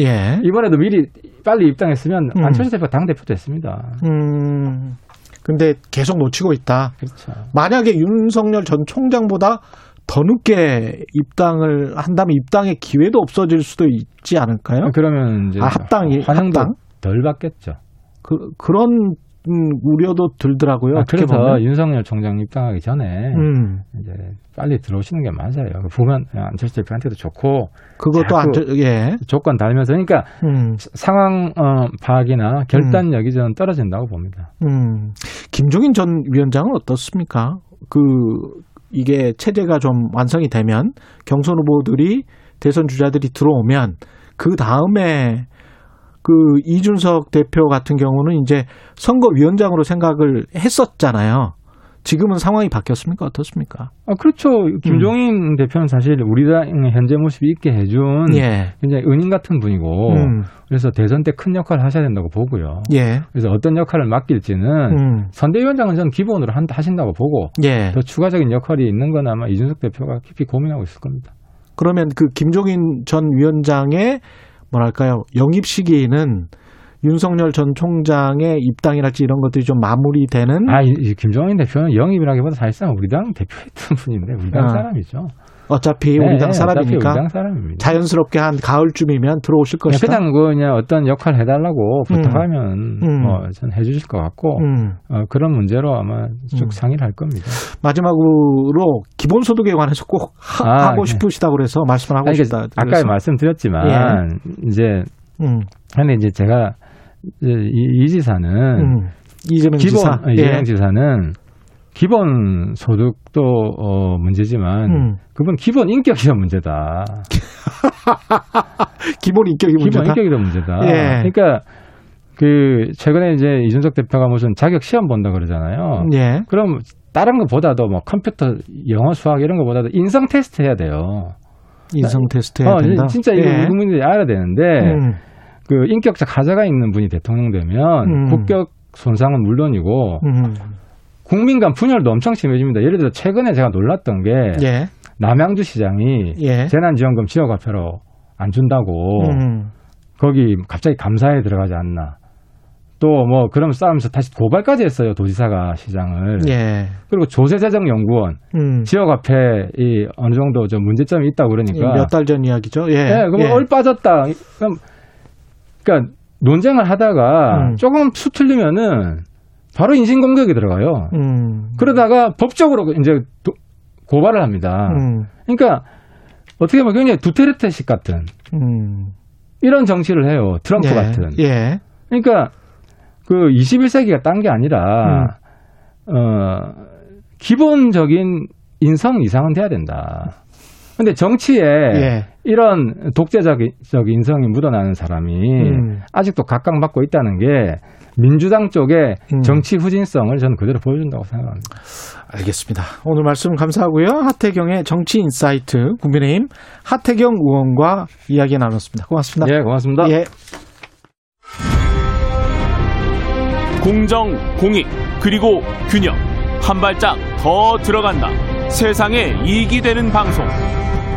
예. 이번에도 미리 빨리 입당했으면 음. 안철수 대표가 당 대표 됐습니다. 음, 근데 계속 놓치고 있다. 그렇죠. 만약에 윤석열 전 총장보다 더 늦게 입당을 한다면 입당의 기회도 없어질 수도 있지 않을까요? 그러면 이제 아, 합당이 환영도 합당? 덜 받겠죠. 그 그런 음, 우려도 들더라고요. 아, 그래서 보면. 윤석열 총장 입당하기 전에 음, 이제 빨리 들어오시는 게 맞아요. 보면 안철수 대표한테도 좋고 그것도 자꾸 안, 저- 예. 조건 달면서 그러니까 음, 상황 어, 파악이나 결단력이 저는 떨어진다고 봅니다. 음. 김종인 전 위원장은 어떻습니까? 그 이게 체제가 좀 완성이 되면 경선 후보들이 대선 주자들이 들어오면 그 다음에 그 이준석 대표 같은 경우는 이제 선거위원장으로 생각을 했었잖아요. 지금은 상황이 바뀌었습니까? 어떻습니까? 아, 그렇죠. 김종인 대표는 사실 우리 당의 현재 모습이 있게 해준 예. 굉장히 은인 같은 분이고 음. 그래서 대선 때 큰 역할을 하셔야 된다고 보고요. 예. 그래서 어떤 역할을 맡길지는 음. 선대위원장은 저는 기본으로 한, 하신다고 보고 예. 더 추가적인 역할이 있는 건 아마 이준석 대표가 깊이 고민하고 있을 겁니다. 그러면 그 김종인 전 위원장의 뭐랄까요 영입 시기는 윤석열 전 총장의 입당이랄지 이런 것들이 좀 마무리되는 아, 이, 이 김종인 대표는 영입이라기보다 사실상 우리 당 대표했던 분인데 우리 당 아, 사람이죠. 어차피 네, 우리 당 어차피 사람이니까 우리 당. 자연스럽게 한 가을쯤이면 들어오실 것이다. 그냥 그 그냥 어떤 역할 해달라고 부탁하면 음. 뭐전 해주실 것 같고 음. 어, 그런 문제로 아마 쭉 음. 상의를 할 겁니다. 마지막으로 기본소득에 관해서 꼭 하, 아, 고 네. 싶으시다고 그래서 말씀을 하고 아니, 그 싶다. 아까. 말씀드렸지만 이제 음, 근데 이제 제가 이, 이 지사는 음. 이재명 기본 지사. 어, 이재명 예. 지사는 기본 소득도 어, 문제지만 음. 그분 기본 인격이 더 문제다. 기본 인격이 기본 문제다. 인격이 더 문제다. 예. 그러니까 그 최근에 이제 이준석 대표가 무슨 자격 시험 본다 그러잖아요. 예. 그럼 다른 것보다도 뭐 컴퓨터, 영어, 수학 이런 것보다도 인성 테스트 해야 돼요. 인성 테스트 해야 어, 된다. 진짜 이거 예. 국민들이 알아야 되는데 음. 그 인격적 하자가 있는 분이 대통령 되면 음. 국격 손상은 물론이고 음. 국민 간 분열도 엄청 심해집니다. 예를 들어 최근에 제가 놀랐던 게 예. 남양주 시장이 예. 재난지원금 지역화표로 안 준다고 음. 거기 갑자기 감사에 들어가지 않나. 또 뭐 그럼 싸우면서 다시 고발까지 했어요 도지사가 시장을. 예. 그리고 조세재정연구원 음. 지역화폐 이 어느 정도 좀 문제점이 있다 고 그러니까. 몇 달 전 이야기죠. 예. 예, 그럼 예. 얼 빠졌다. 그럼 그러니까 논쟁을 하다가 음. 조금 수틀리면은 바로 인신공격이 들어가요. 음. 그러다가 법적으로 이제 도- 고발을 합니다. 음. 그러니까 어떻게 보면 굉장히 두테르테식 같은 음. 이런 정치를 해요. 트럼프 예. 같은. 예. 그러니까 그 21세기가 딴게 음. 아니라 어 기본적인 인성 이상은 돼야 된다. 근데 정치에 예. 이런 독재적 인성이 묻어나는 사람이 음. 아직도 각광받고 있다는 게 민주당 쪽의 음. 정치 후진성을 저는 그대로 보여준다고 생각합니다. 알겠습니다. 오늘 말씀 감사하고요. 하태경의 정치 인사이트 국민의힘 하태경 의원과 이야기 나눴습니다. 고맙습니다. 예, 고맙습니다. 예. 공정, 공익, 그리고 균형. 한 발짝 더 들어간다. 세상에 이익이 되는 방송.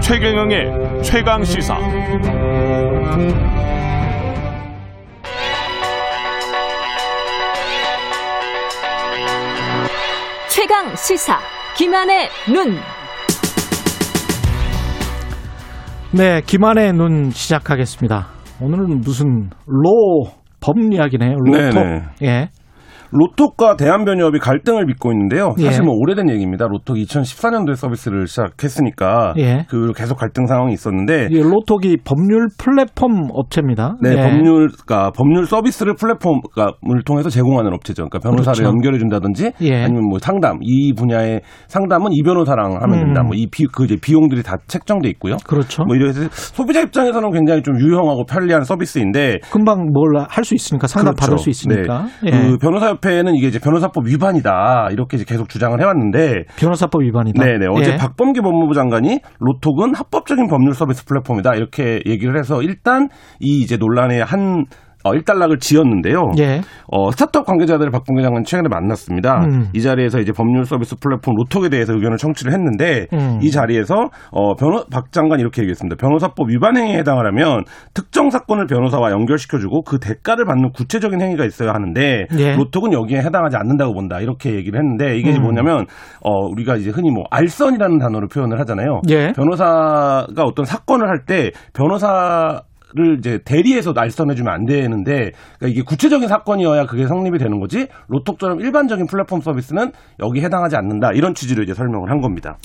최경영의 최강 시사. 최강 시사 김한의 눈. 네, 김한의 눈 시작하겠습니다. 오늘은 무슨 로법 이야기네요. 로또. 네네. 예. 로톡과 대한변협이 갈등을 빚고 있는데요. 사실 예. 뭐 오래된 얘기입니다. 로톡 2014년도에 서비스를 시작했으니까 예. 그 계속 갈등 상황이 있었는데 이 로톡이 법률 플랫폼 업체입니다. 네, 예. 법률, 그러니까 법률 서비스를 플랫폼을 통해서 제공하는 업체죠. 그러니까 변호사를 그렇죠. 연결해 준다든지 예. 아니면 뭐 상담 이 분야의 상담은 이 변호사랑 하면 된다. 음. 뭐이 비, 그 이제 비용들이 다 책정돼 있고요. 그렇죠. 뭐 이래서 소비자 입장에서는 굉장히 좀 유용하고 편리한 서비스인데 금방 뭘 할 수 있으니까 상담 그렇죠. 받을 수 있으니까. 네. 예. 그 변호사 협회는 이게 이제 변호사법 위반이다 이렇게 이제 계속 주장을 해왔는데 변호사법 위반이다. 네네 어제 예. 박범계 법무부 장관이 로톡은 합법적인 법률 서비스 플랫폼이다 이렇게 얘기를 해서 일단 이 이제 논란의 한 어, 일단락을 지었는데요. 예. 어, 스타트업 관계자들을 박봉계 장관 최근에 만났습니다. 음. 이 자리에서 이제 법률 서비스 플랫폼 로톡에 대해서 의견을 청취를 했는데 음. 이 자리에서 어, 변호 박 장관이 이렇게 얘기했습니다. 변호사법 위반 행위에 해당을 하면 특정 사건을 변호사와 연결시켜주고 그 대가를 받는 구체적인 행위가 있어야 하는데 예. 로톡은 여기에 해당하지 않는다고 본다 이렇게 얘기를 했는데 이게 음. 뭐냐면 어, 우리가 이제 흔히 뭐 알선이라는 단어로 표현을 하잖아요. 예. 변호사가 어떤 사건을 할 때 변호사 를 이제 대리해서 날선해주면 안 되는데 그러니까 이게 구체적인 사건이어야 그게 성립이 되는 거지 로톡처럼 일반적인 플랫폼 서비스는 여기 해당하지 않는다 이런 취지로 이제 설명을 한 겁니다.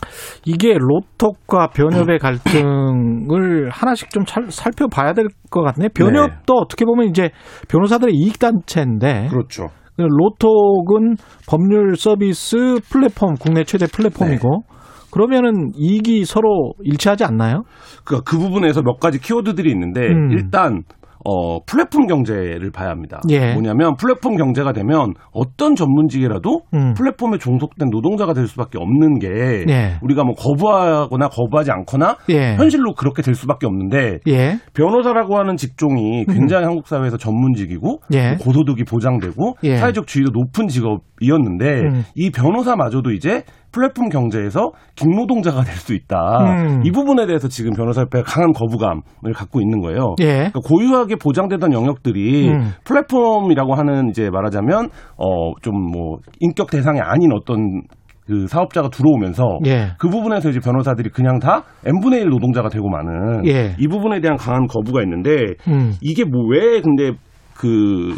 이게 로톡과 변협의 갈등을 하나씩 좀 살, 살펴봐야 될 것 같네. 변협도 어떻게 보면 이제 변호사들의 이익 단체인데. 그렇죠. 로톡은 법률 서비스 플랫폼, 국내 최대 플랫폼이고. 그러면은 이익이 서로 일치하지 않나요? 그, 그 부분에서 몇 가지 키워드들이 있는데 음. 일단 어, 플랫폼 경제를 봐야 합니다. 예. 뭐냐면 플랫폼 경제가 되면 어떤 전문직이라도 음. 플랫폼에 종속된 노동자가 될 수밖에 없는 게 예. 우리가 뭐 거부하거나 거부하지 않거나 예. 현실로 그렇게 될 수밖에 없는데 예. 변호사라고 하는 직종이 굉장히 한국 사회에서 전문직이고 예. 뭐 고소득이 보장되고 예. 사회적 지위도 높은 직업이었는데 음. 이 변호사마저도 이제 플랫폼 경제에서 김노동자가 될 수 있다. 음. 이 부분에 대해서 지금 변호사협회가 강한 거부감을 갖고 있는 거예요. 예. 그러니까 고유하게 보장되던 영역들이 음. 플랫폼이라고 하는 이제 말하자면 어 좀 뭐 인격 대상이 아닌 어떤 그 사업자가 들어오면서 예. 그 부분에서 이제 변호사들이 그냥 다 n분의 1 노동자가 되고 마는 예. 이 부분에 대한 강한 거부가 있는데 음. 이게 뭐 왜 근데 그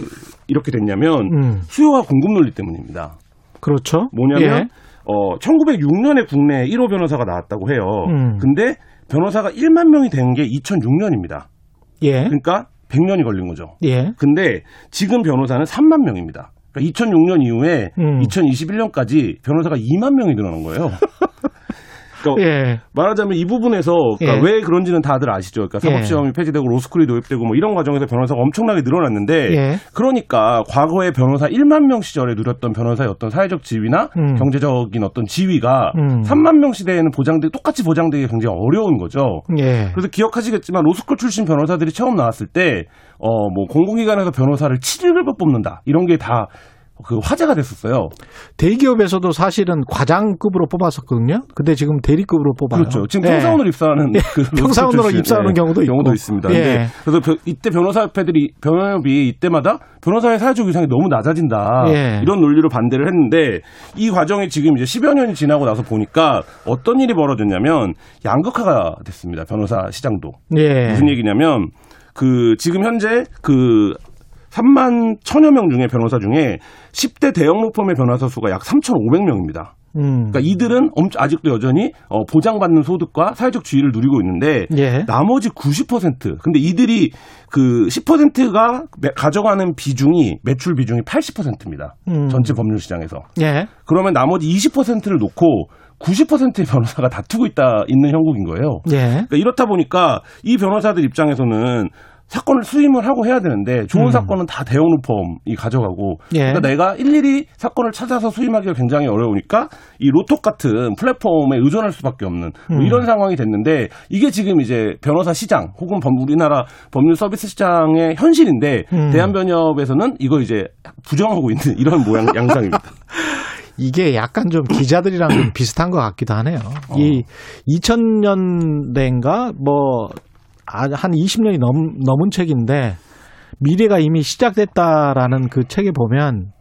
이렇게 됐냐면 음. 수요와 공급 논리 때문입니다. 그렇죠. 뭐냐면 예. 어 1906년에 국내에 1호 변호사가 나왔다고 해요. 음. 근데 변호사가 1만 명이 된 게 2006년입니다. 예. 그러니까 100년이 걸린 거죠. 예. 근데 지금 변호사는 3만 명입니다. 그러니까 2006년 이후에 음. 2021년까지 변호사가 2만 명이 늘어난 거예요. 그러니까 예. 말하자면 이 부분에서 그러니까 예. 왜 그런지는 다들 아시죠. 그러니까 예. 사법시험이 폐지되고 로스쿨이 도입되고 뭐 이런 과정에서 변호사가 엄청나게 늘어났는데 예. 그러니까 과거에 변호사 1만 명 시절에 누렸던 변호사의 어떤 사회적 지위나 음. 경제적인 어떤 지위가 음. 3만 명 시대에는 보장되 똑같이 보장되기 굉장히 어려운 거죠. 예. 그래서 기억하시겠지만 로스쿨 출신 변호사들이 처음 나왔을 때 어 뭐 공공기관에서 변호사를 7급을 뽑는다 이런 게다 그 화제가 됐었어요. 대기업에서도 사실은 과장급으로 뽑았었거든요. 근데 지금 대리급으로 뽑아요. 그렇죠. 지금 예. 평사원으로 입사하는 예. 그 평사원으로 출신, 입사하는 예, 경우도 있고. 경우도 있습니다. 예. 근데 그래서 벼- 이때 변호사 협회들이 변호협이 이때마다 변호사의 사회적 위상이 너무 낮아진다 예. 이런 논리로 반대를 했는데 이 과정이 지금 이제 10여 년이 지나고 나서 보니까 어떤 일이 벌어졌냐면 양극화가 됐습니다. 변호사 시장도 예. 무슨 얘기냐면 그 지금 현재 그 3만 천여 명 중에 변호사 중에 10대 대형 로펌의 변호사 수가 약 3,500명입니다. 음. 그러니까 이들은 엄- 아직도 여전히 어, 보장받는 소득과 사회적 지위를 누리고 있는데 예. 나머지 90% 근데 이들이 그 10%가 가져가는 비중이 매출 비중이 80%입니다. 음. 전체 법률 시장에서. 예. 그러면 나머지 20%를 놓고 90%의 변호사가 다투고 있다 있는 형국인 거예요. 예. 그러니까 이렇다 보니까 이 변호사들 입장에서는 사건을 수임을 하고 해야 되는데 좋은 음. 사건은 다 대형 로펌이 가져가고 예. 그러니까 내가 일일이 사건을 찾아서 수임하기가 굉장히 어려우니까 이 로톡 같은 플랫폼에 의존할 수밖에 없는 뭐 음. 이런 상황이 됐는데 이게 지금 이제 변호사 시장 혹은 법- 우리나라 법률 서비스 시장의 현실인데 음. 대한변협에서는 이거 이제 부정하고 있는 이런 모양 양상입니다. 이게 약간 좀 기자들이랑 좀 비슷한 것 같기도 하네요. 이 2000년대인가 뭐 한 20년이 넘, 넘은 책인데 미래가 이미 시작됐다라는 그 책에 보면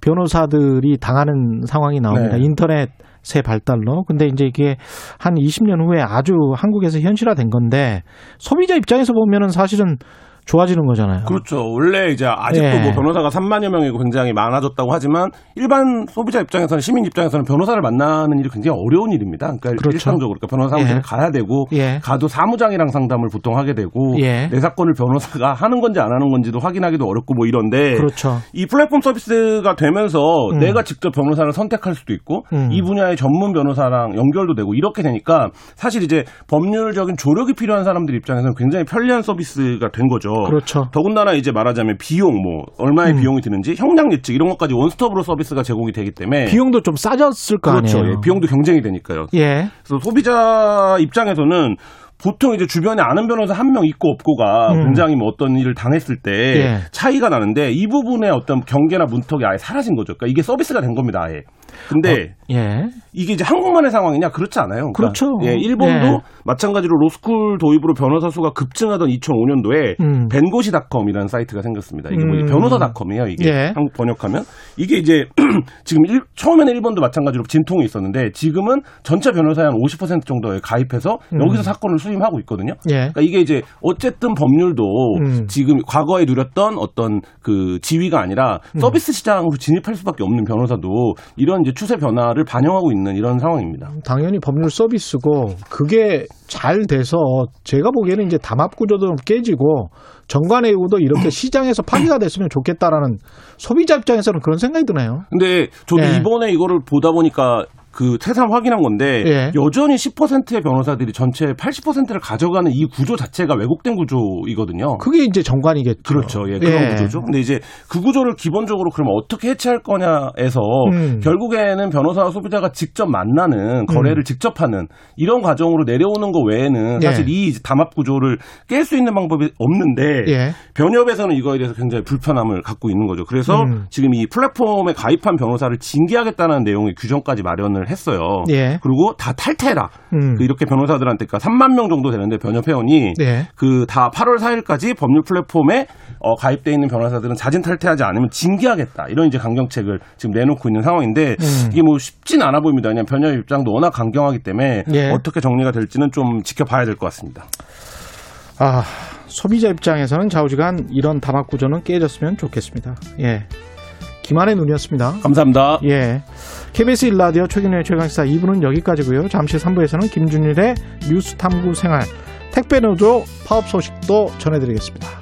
변호사들이 당하는 상황이 나옵니다. 네. 인터넷의 발달로. 근데 이제 이게 한 20년 후에 아주 한국에서 현실화된 건데 소비자 입장에서 보면은 사실은 좋아지는 거잖아요. 그렇죠. 원래 이제 아직도 예. 뭐 변호사가 3만여 명이고 굉장히 많아졌다고 하지만 일반 소비자 입장에서는 시민 입장에서는 변호사를 만나는 일이 굉장히 어려운 일입니다. 그러니까 그렇죠. 일상적으로 그러니까 변호사 사무실에 예. 가야 되고 예. 가도 사무장이랑 상담을 보통 하게 되고 예. 내 사건을 변호사가 하는 건지 안 하는 건지도 확인하기도 어렵고 뭐 이런데 그렇죠. 이 플랫폼 서비스가 되면서 음. 내가 직접 변호사를 선택할 수도 있고 음. 이 분야의 전문 변호사랑 연결도 되고 이렇게 되니까 사실 이제 법률적인 조력이 필요한 사람들 입장에서는 굉장히 편리한 서비스가 된 거죠. 그렇죠. 더군다나 이제 말하자면 비용 뭐 얼마의 음. 비용이 드는지 형량 예측 이런 것까지 원스톱으로 서비스가 제공이 되기 때문에 비용도 좀 싸졌을 거 그렇죠. 아니에요. 예, 비용도 경쟁이 되니까요. 예. 그래서 소비자 입장에서는 보통 이제 주변에 아는 변호사 한 명 있고 없고가 음. 굉장히 뭐 어떤 일을 당했을 때 예. 차이가 나는데 이 부분의 어떤 경계나 문턱이 아예 사라진 거죠. 그러니까 이게 서비스가 된 겁니다. 아예. 근데 예. 이게 이제 한국만의 상황이냐 그렇지 않아요. 그러니까 그렇죠. 예, 일본도 예. 마찬가지로 로스쿨 도입으로 변호사 수가 급증하던 2005년도에 음. 벤고시닷컴이라는 사이트가 생겼습니다. 이게 뭐 음. 변호사닷컴이에요. 이게 예. 한국 번역하면 이게 이제 지금 일, 처음에는 일본도 마찬가지로 진통이 있었는데 지금은 전체 변호사의 한 50% 정도에 가입해서 음. 여기서 사건을 수임하고 있거든요. 예. 그러니까 이게 이제 어쨌든 법률도 음. 지금 과거에 누렸던 어떤 그 지위가 아니라 음. 서비스 시장으로 진입할 수밖에 없는 변호사도 이런 이제 추세 변화를 반영하고 있는 이런 상황입니다. 당연히 법률 서비스고 그게 잘 돼서 제가 보기에는 이제 담합 구조도 깨지고 정관예우도 이렇게 시장에서 파기가 됐으면 좋겠다라는 소비자 입장에서는 그런 생각이 드네요. 근데 저도 예. 이번에 이거를 보다 보니까 그 새삼 확인한 건데 예. 여전히 10%의 변호사들이 전체 80%를 가져가는 이 구조 자체가 왜곡된 구조이거든요. 그게 이제 정관이겠죠. 그렇죠. 예, 그런 예. 구조죠. 근데 이제 그 구조를 기본적으로 그러면 어떻게 해체할 거냐에서 음. 결국에는 변호사와 소비자가 직접 만나는 거래를 직접 하는 이런 과정으로 내려오는 거 외에는 예. 사실 이 담합 구조를 깰 수 있는 방법이 없는데 예. 변협에서는 이거에 대해서 굉장히 불편함을 갖고 있는 거죠. 그래서 음. 지금 이 플랫폼에 가입한 변호사를 징계하겠다는 내용의 규정까지 마련을 했어요. 예. 그리고 다 탈퇴라. 음. 그 이렇게 변호사들한테 그러니까 3만 명 정도 되는데 변협 회원이 예. 그다 8월 4일까지 법률 플랫폼에 어, 가입돼 있는 변호사들은 자진 탈퇴하지 않으면 징계하겠다 이런 이제 강경책을 지금 내놓고 있는 상황인데 음. 이게 뭐 쉽진 않아 보입니다. 왜냐하면 변협 입장도 워낙 강경하기 때문에 예. 어떻게 정리가 될지는 좀 지켜봐야 될 것 같습니다. 아, 소비자 입장에서는 좌우지간 이런 담합 구조는 깨졌으면 좋겠습니다. 예. 김한의 눈이었습니다. 감사합니다. 예. KBS 일라디오 최근의 최강시사 2부는 여기까지고요. 잠시 3부에서는 김준일의 뉴스 탐구 생활 택배 노조 파업 소식도 전해드리겠습니다.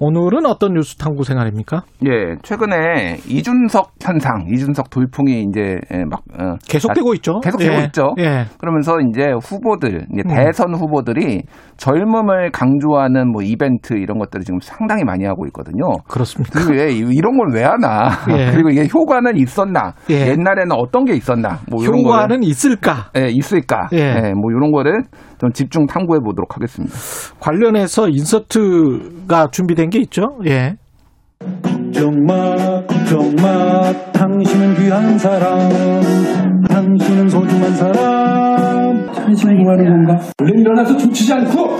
오늘은 어떤 뉴스 탐구 생활입니까? 예, 최근에 이준석 현상, 이준석 돌풍이 이제 예, 막 어, 계속되고 아, 있죠. 계속되고 예. 있죠. 예. 그러면서 이제 후보들, 이제 음. 대선 후보들이 젊음을 강조하는 뭐 이벤트 이런 것들을 지금 상당히 많이 하고 있거든요. 그렇습니까? 그리고 왜 이- 이런 걸 왜 하나? 예. 그리고 이게 효과는 있었나? 예. 옛날에는 어떤 게 있었나? 뭐 이런 효과는 거를, 있을까? 예, 있을까? 예. 예, 뭐 이런 거를 좀 집중 탐구해 보도록 하겠습니다. 관련해서 인서트가 준비된 게 있죠. 예. 걱정마 걱정마 당신은 귀한 사람 당신은 소중한 사람 당신은 뭐 하는 건가 얼른 일어나서 춤추지 않고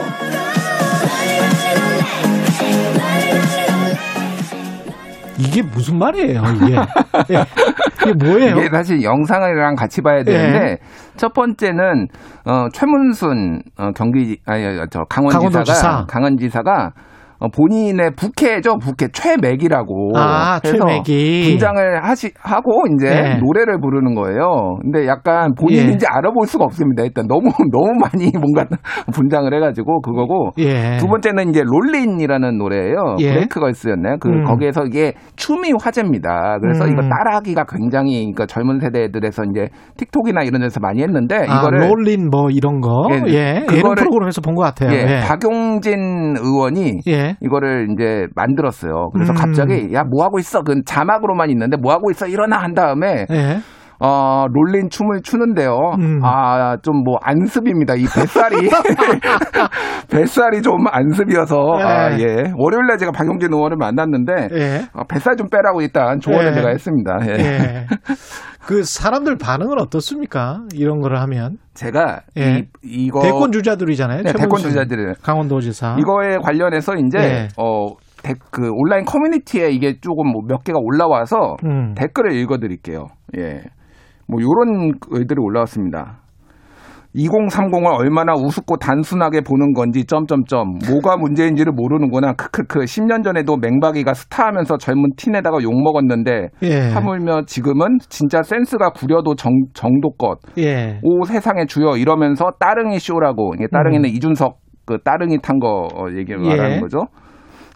이게 무슨 말이에요, 이게? 예. 이게 뭐예요? 이게 사실 영상이랑 같이 봐야 되는데 예. 첫 번째는 어, 최문순 어, 경기 아니 저 강원지사가 강원도지사. 강원지사가 어, 본인의 부캐죠 부캐 최맥이라고 아, 해서 최맥이. 분장을 하시 하고 이제 예. 노래를 부르는 거예요. 근데 약간 본인인지 알아볼 수가 없습니다. 일단 너무 너무 많이 뭔가 분장을 해가지고 그거고 예. 두 번째는 이제 롤린이라는 노래예요. 예. 브레이크걸스였나요? 그 음. 거기에서 이게 춤이 화제입니다. 그래서 음. 이거 따라하기가 굉장히 그러니까 젊은 세대들에서 이제 틱톡이나 이런 데서 많이 했는데 아, 이거를 롤린 뭐 이런 거. 예, 예. 그거를- 예능 프로그램에서 본 것 같아요. 예, 예. 박용진 의원이 예. 이거를 이제 만들었어요. 그래서 음. 갑자기 야 뭐 하고 있어? 그 자막으로만 있는데 뭐 하고 있어? 일어나 한 다음에 예. 어, 롤린 춤을 추는데요. 음. 아, 좀 뭐 안습입니다. 이 뱃살이. 뱃살이 좀 안습이어서, 아, 예. 예. 월요일날 제가 박용진 의원을 만났는데, 예. 어, 뱃살 좀 빼라고 일단 조언을 예. 제가 했습니다. 예. 예. 그 사람들 반응은 어떻습니까? 이런 거를 하면. 제가 예. 이, 이거. 대권 주자들이잖아요. 네, 대권 주자들. 강원도지사. 이거에 관련해서 이제, 예. 어, 데- 그 온라인 커뮤니티에 이게 조금 뭐 몇 개가 올라와서 음. 댓글을 읽어드릴게요. 예. 뭐 요런 글들이 올라왔습니다. 2030을 얼마나 우습고 단순하게 보는 건지 점점점 뭐가 문제인지를 모르는구나 크크크 10년 전에도 맹박이가 스타하면서 젊은 틴에다가 욕 먹었는데 예. 하물며 지금은 진짜 센스가 구려도 정, 정도껏 예. 오 세상의 주여 이러면서 따릉이 쇼라고 이게 따릉이는 음. 이준석 그 따릉이 탄 거 얘기를 예. 말하는 거죠.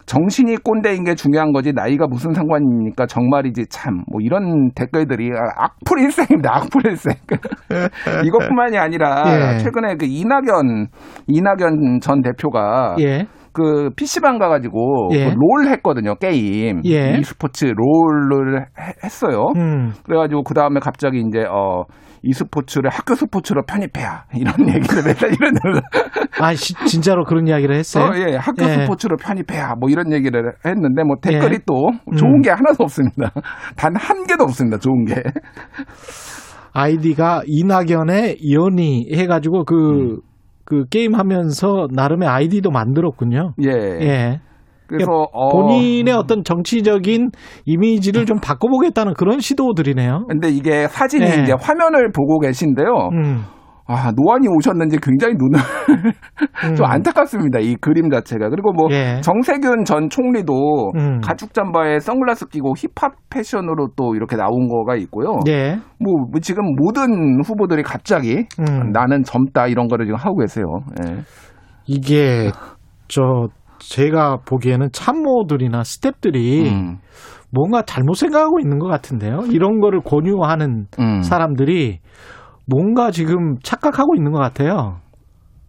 정신이 꼰대인 게 중요한 거지 나이가 무슨 상관입니까 정말이지 참 뭐 이런 댓글들이 아, 악플 일생입니다 악플 일생 이것뿐만이 아니라 예. 최근에 그 이낙연 이낙연 전 대표가 예. 그 PC방 가가지고 예. 그롤 했거든요 게임 예. e스포츠 롤을 해- 했어요 음. 그래가지고 그 다음에 갑자기 이제 어 e스포츠를 학교 스포츠로 편입해야 이런 얘기를 맨날 이런 아, 시- 진짜로 그런 이야기를 했어요? 어, 예, 학교 예. 스포츠로 편입해야 뭐 이런 얘기를 했는데 뭐 댓글이 예. 또 좋은 게 하나도 없습니다. 단 한 개도 없습니다. 좋은 게. 아이디가 이낙연의 연희 해가지고 그, 그 게임 하면서 나름의 아이디도 만들었군요. 예. 예. 그래서 어, 본인의 어떤 정치적인 이미지를 좀 바꿔보겠다는 그런 시도들이네요. 근데 이게 사진이 예. 이제 화면을 보고 계신데요. 음. 아, 노안이 오셨는지 굉장히 눈을 좀 안타깝습니다. 이 그림 자체가. 그리고 뭐 음. 예. 정세균 전 총리도 음. 가죽 잠바에 선글라스 끼고 힙합 패션으로 또 이렇게 나온 거가 있고요. 예. 뭐, 뭐 지금 모든 후보들이 갑자기 음. 나는 젊다 이런 거를 지금 하고 계세요. 예. 이게 저 제가 보기에는 참모들이나 스탭들이 음. 뭔가 잘못 생각하고 있는 것 같은데요. 이런 거를 권유하는 음. 사람들이 뭔가 지금 착각하고 있는 것 같아요.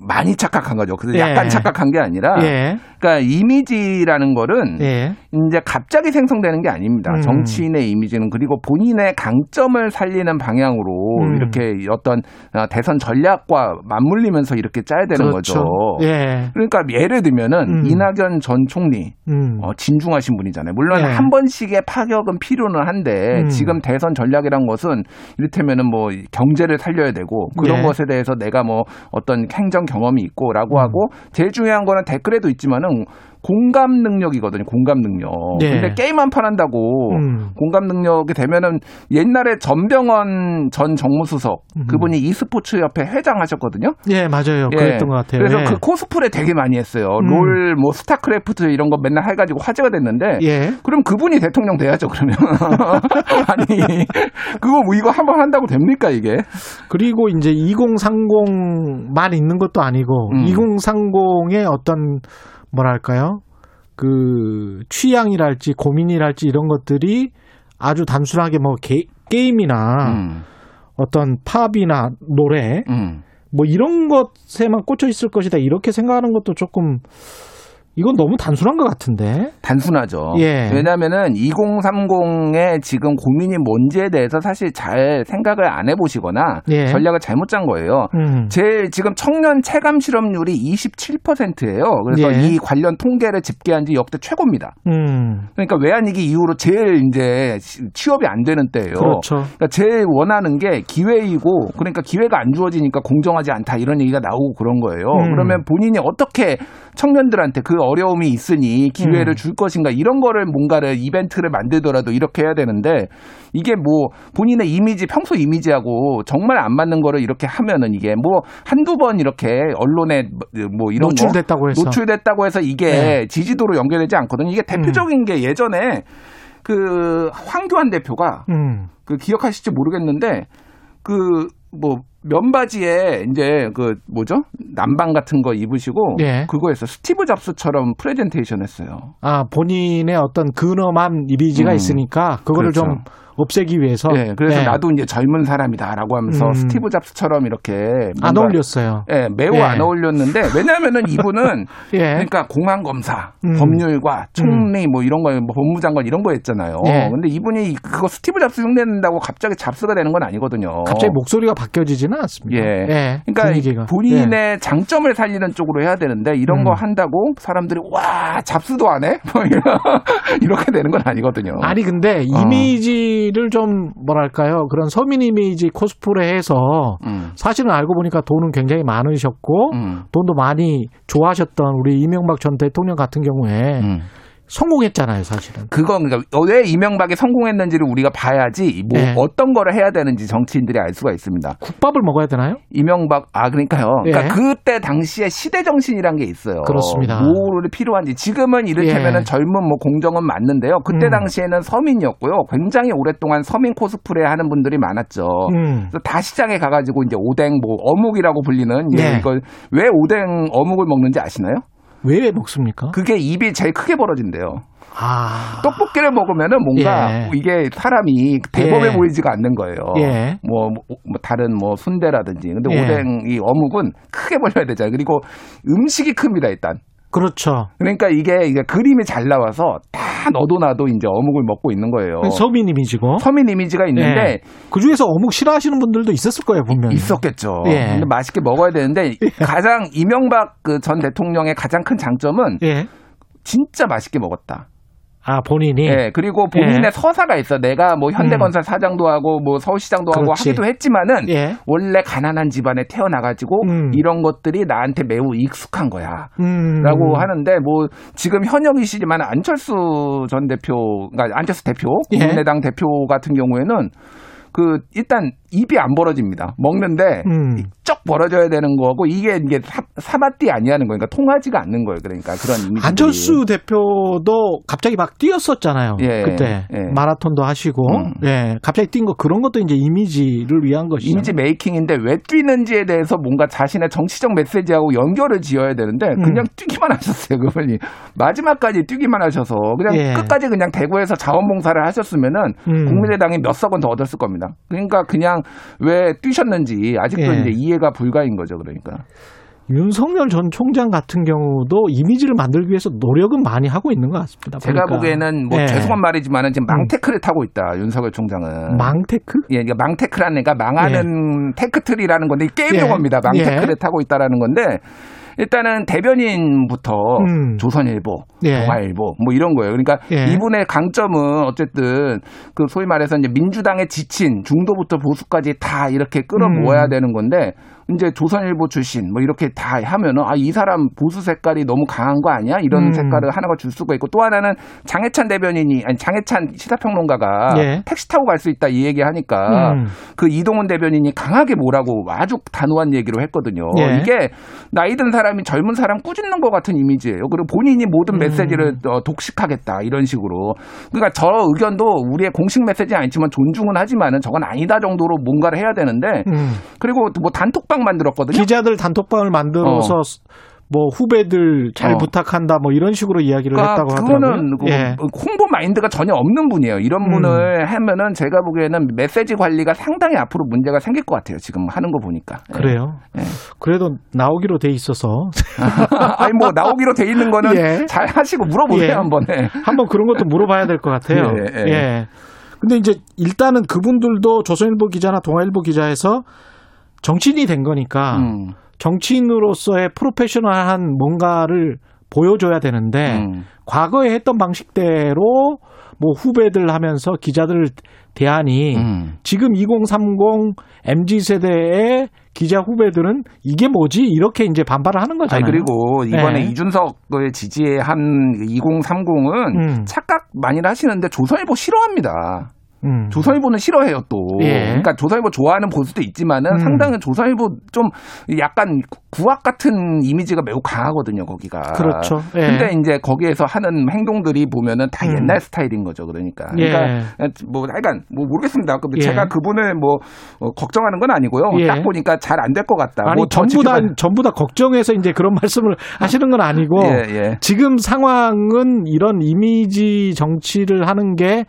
많이 착각한 거죠. 그래서 예. 약간 착각한 게 아니라, 예. 그러니까 이미지라는 거는 예. 이제 갑자기 생성되는 게 아닙니다. 음. 정치인의 이미지는 그리고 본인의 강점을 살리는 방향으로 음. 이렇게 어떤 어, 대선 전략과 맞물리면서 이렇게 짜야 되는 그렇죠. 거죠. 예. 그러니까 예를 들면은 음. 이낙연 전 총리 음. 어, 진중하신 분이잖아요. 물론 예. 한 번씩의 파격은 필요는 한데 음. 지금 대선 전략이란 것은 이를테면은 뭐 경제를 살려야 되고 그런 예. 것에 대해서 내가 뭐 어떤 행정 경험이 있고라고 음. 하고 제일 중요한 거는 댓글에도 있지만은 공감 능력이거든요. 공감 능력. 예. 근데 게임 한 판 한다고 음. 공감 능력이 되면은 옛날에 전병헌 전 정무수석 그분이 e스포츠 협회 회장 하셨거든요. 예, 맞아요. 예. 그랬던 것 같아요. 그래서 예. 그 코스프레 되게 많이 했어요. 음. 롤, 뭐 스타크래프트 이런 거 맨날 해가지고 화제가 됐는데. 예. 그럼 그분이 대통령 돼야죠. 그러면 아니 그거 뭐 이거 한번 한다고 됩니까 이게? 그리고 이제 2030만 있는 것도 아니고 음. 2030의 어떤 뭐랄까요? 그 취향이랄지 고민이랄지 이런 것들이 아주 단순하게 뭐 게, 게임이나 음. 어떤 팝이나 노래 음. 뭐 이런 것에만 꽂혀 있을 것이다 이렇게 생각하는 것도 조금 이건 너무 단순한 것 같은데. 단순하죠. 예. 왜냐하면은 2030의 지금 고민이 뭔지에 대해서 사실 잘 생각을 안 해보시거나 예. 전략을 잘못 짠 거예요. 음. 제일 지금 청년 체감 실업률이 27%예요. 그래서 예. 이 관련 통계를 집계한 지 역대 최고입니다. 음. 그러니까 외환위기 이후로 제일 이제 취업이 안 되는 때예요. 그렇죠. 그러니까 제일 원하는 게 기회이고 그러니까 기회가 안 주어지니까 공정하지 않다 이런 얘기가 나오고 그런 거예요. 음. 그러면 본인이 어떻게 청년들한테 그 어려움이 있으니 기회를 음. 줄 것인가 이런 거를 뭔가를 이벤트를 만들더라도 이렇게 해야 되는데 이게 뭐 본인의 이미지 평소 이미지하고 정말 안 맞는 거를 이렇게 하면은 이게 뭐 한두 번 이렇게 언론에 뭐 이런 거 노출됐다고 해서. 노출됐다고 해서 이게 네. 지지도로 연결되지 않거든요. 이게 대표적인 게 예전에 그 황교안 대표가 음. 그 기억하실지 모르겠는데 그뭐 면바지에 이제 그 뭐죠 남방 같은 거 입으시고 예. 그거에서 스티브 잡스처럼 프레젠테이션 했어요. 아, 본인의 어떤 근엄한 이미지가 음. 있으니까 그거를 그렇죠. 좀 없애기 위해서. 네, 그래서 네. 나도 이제 젊은 사람이다라고 하면서 음. 스티브 잡스처럼 이렇게 안 어울렸어요. 예, 매우 예. 안 어울렸는데 왜냐하면은 이분은 예. 그러니까 공안 검사, 음. 법률과 총리 뭐 이런 거, 뭐 법무장관 이런 거 했잖아요. 예. 근데 이분이 그거 스티브 잡스 흉내낸다고 갑자기 잡스가 되는 건 아니거든요. 갑자기 목소리가 바뀌어지지는 않습니다. 예. 그러니까 분위기가. 본인의 장점을 살리는 쪽으로 해야 되는데 이런 음. 거 한다고 사람들이 와 잡스도 안 해? 뭐 이렇게 되는 건 아니거든요. 아니 근데 어. 이미지를 좀 뭐랄까요 그런 서민 이미지 코스프레해서 음. 사실은 알고 보니까 돈은 굉장히 많으셨고 돈도 많이 좋아하셨던 우리 이명박 전 대통령 같은 경우에 음. 성공했잖아요 사실은. 그건 그러니까 왜 이명박이 성공했는지를 우리가 봐야지 뭐 네. 어떤 거를 해야 되는지 정치인들이 알 수가 있습니다. 국밥을 먹어야 되나요? 이명박 아 그러니까요. 그러니까 예. 그때 당시에 시대 정신이란 게 있어요. 그렇습니다. 뭐를 필요한지 지금은 이를테면은 예. 젊은 뭐 공정은 맞는데요. 그때 음. 당시에는 서민이었고요. 굉장히 오랫동안 서민 코스프레 하는 분들이 많았죠. 음. 그래서 다 시장에 가가지고 이제 오뎅 뭐 어묵이라고 불리는 네. 예, 이걸 왜 오뎅 어묵을 먹는지 아시나요? 왜 먹습니까? 그게 입이 제일 크게 벌어진대요. 아. 떡볶이를 먹으면은 뭔가 예. 이게 사람이 대범해 예. 보이지가 않는 거예요. 예. 뭐, 뭐, 뭐 다른 뭐 순대라든지. 근데 예. 오뎅 이 어묵은 크게 벌려야 되잖아요. 그리고 음식이 큽니다, 일단. 그렇죠. 그러니까 이게, 이게 그림이 잘 나와서 다 너도 나도 이제 어묵을 먹고 있는 거예요. 서민 이미지고. 서민 이미지가 있는데 그 중에서 어묵 싫어하시는 분들도 있었을 거예요 분명히. 있었겠죠. 예. 근데 맛있게 먹어야 되는데 가장 이명박 그 전 대통령의 가장 큰 장점은 예. 진짜 맛있게 먹었다. 아 본인이. 예, 그리고 본인의 예. 서사가 있어. 내가 뭐 현대건설 사장도 하고 뭐 서울시장도 하고 그렇지. 하기도 했지만은 예. 원래 가난한 집안에 태어나가지고 음. 이런 것들이 나한테 매우 익숙한 거야. 음. 라고 하는데 뭐 지금 현역이시지만 안철수 전 대표, 그러니까 안철수 대표, 예. 국민의당 대표 같은 경우에는 그 일단 입이 안 벌어집니다. 먹는데 음. 쩍 벌어져야 되는 거고 이게 이게 사, 사마띠 아니하는 거니까 통하지가 않는 거예요. 그러니까 그런 이미지들이. 안철수 대표도 갑자기 막 뛰었었잖아요. 예, 그때 예. 마라톤도 하시고, 음. 예, 갑자기 뛴 거 그런 것도 이제 이미지를 위한 것이죠. 이미지 메이킹인데 왜 뛰는지에 대해서 뭔가 자신의 정치적 메시지하고 연결을 지어야 되는데 음. 그냥 뛰기만 하셨어요. 그분이 마지막까지 뛰기만 하셔서 그냥 예. 끝까지 그냥 대구에서 자원봉사를 하셨으면은 음. 국민의당이 몇 석은 더 얻었을 겁니다. 그러니까 그냥 왜 뛰셨는지 아직도 예. 이제 이해가 불가인 거죠. 그러니까 윤석열 전 총장 같은 경우도 이미지를 만들기 위해서 노력은 많이 하고 있는 것 같습니다. 제가 보니까. 보기에는 뭐 예. 죄송한 말이지만은 지금 망테크를 타고 있다 윤석열 총장은 망테크? 예, 그러니까 망테크라는 애가 망하는 테크트리라는 건데 게임 예. 용어입니다. 망테크를 예. 타고 있다라는 건데 일단은 대변인부터 음. 조선일보, 예. 동아일보 뭐 이런 거예요. 그러니까 예. 이분의 강점은 어쨌든 그 소위 말해서 이제 민주당의 지친 중도부터 보수까지 다 이렇게 끌어모아야 음. 되는 건데 이제 조선일보 출신 뭐 이렇게 다 하면은 아 이 사람 보수 색깔이 너무 강한 거 아니야? 이런 음. 색깔을 하나가 줄 수가 있고 또 하나는 장해찬 대변인이 아니 장해찬 시사평론가가 예. 택시 타고 갈 수 있다 이 얘기 하니까 음. 그 이동훈 대변인이 강하게 뭐라고 아주 단호한 얘기로 했거든요. 예. 이게 나이 든 사람이 젊은 사람 꾸짖는 것 같은 이미지예요. 그리고 본인이 모든 음. 메시지를 어, 독식하겠다 이런 식으로. 그러니까 저 의견도 우리의 공식 메시지는 아니지만 존중은 하지만은 저건 아니다 정도로 뭔가를 해야 되는데 음. 그리고 뭐 단톡방 만들었거든요. 기자들 단톡방을 만들어서 어. 뭐 후배들 잘 어. 부탁한다 뭐 이런 식으로 이야기를 그러니까 했다고 하더라고요. 그거는 그 예. 홍보 마인드가 전혀 없는 분이에요. 이런 음. 분을 하면은 제가 보기에는 메시지 관리가 상당히 앞으로 문제가 생길 것 같아요. 지금 하는 거 보니까. 예. 그래요. 예. 그래도 나오기로 돼 있어서 아니 뭐 나오기로 돼 있는 거는 예. 잘 하시고 물어보세요 예. 한번. 예. 한번 그런 것도 물어봐야 될 것 같아요. 예. 근데 이제 일단은 그분들도 조선일보 기자나 동아일보 기자에서 정치인이 된 거니까 음. 정치인으로서의 프로페셔널한 뭔가를 보여줘야 되는데 음. 과거에 했던 방식대로 뭐 후배들 하면서 기자들 대하니 음. 지금 2030 MZ 세대의 기자 후배들은 이게 뭐지 이렇게 이제 반발을 하는 아니 거잖아요. 그리고 이번에 네. 이준석을 지지한 2030은 음. 착각 많이 하시는데 조선일보 싫어합니다. 음. 조선일보는 싫어해요 또. 예. 그러니까 조선일보 좋아하는 보수도 있지만은 음. 상당히 조선일보 좀 약간 구악 같은 이미지가 매우 강하거든요 거기가. 그렇죠. 예. 근데 이제 거기에서 하는 행동들이 보면은 다 음. 옛날 스타일인 거죠 그러니까. 예. 그러니까 뭐 하여간 뭐 모르겠습니다. 근데 예. 제가 그분을 뭐 어, 걱정하는 건 아니고요. 예. 딱 보니까 잘 안 될 것 같다. 아니 뭐더 전부 다 전부 다 걱정해서 이제 그런 말씀을 하시는 건 아니고 예, 예. 지금 상황은 이런 이미지 정치를 하는 게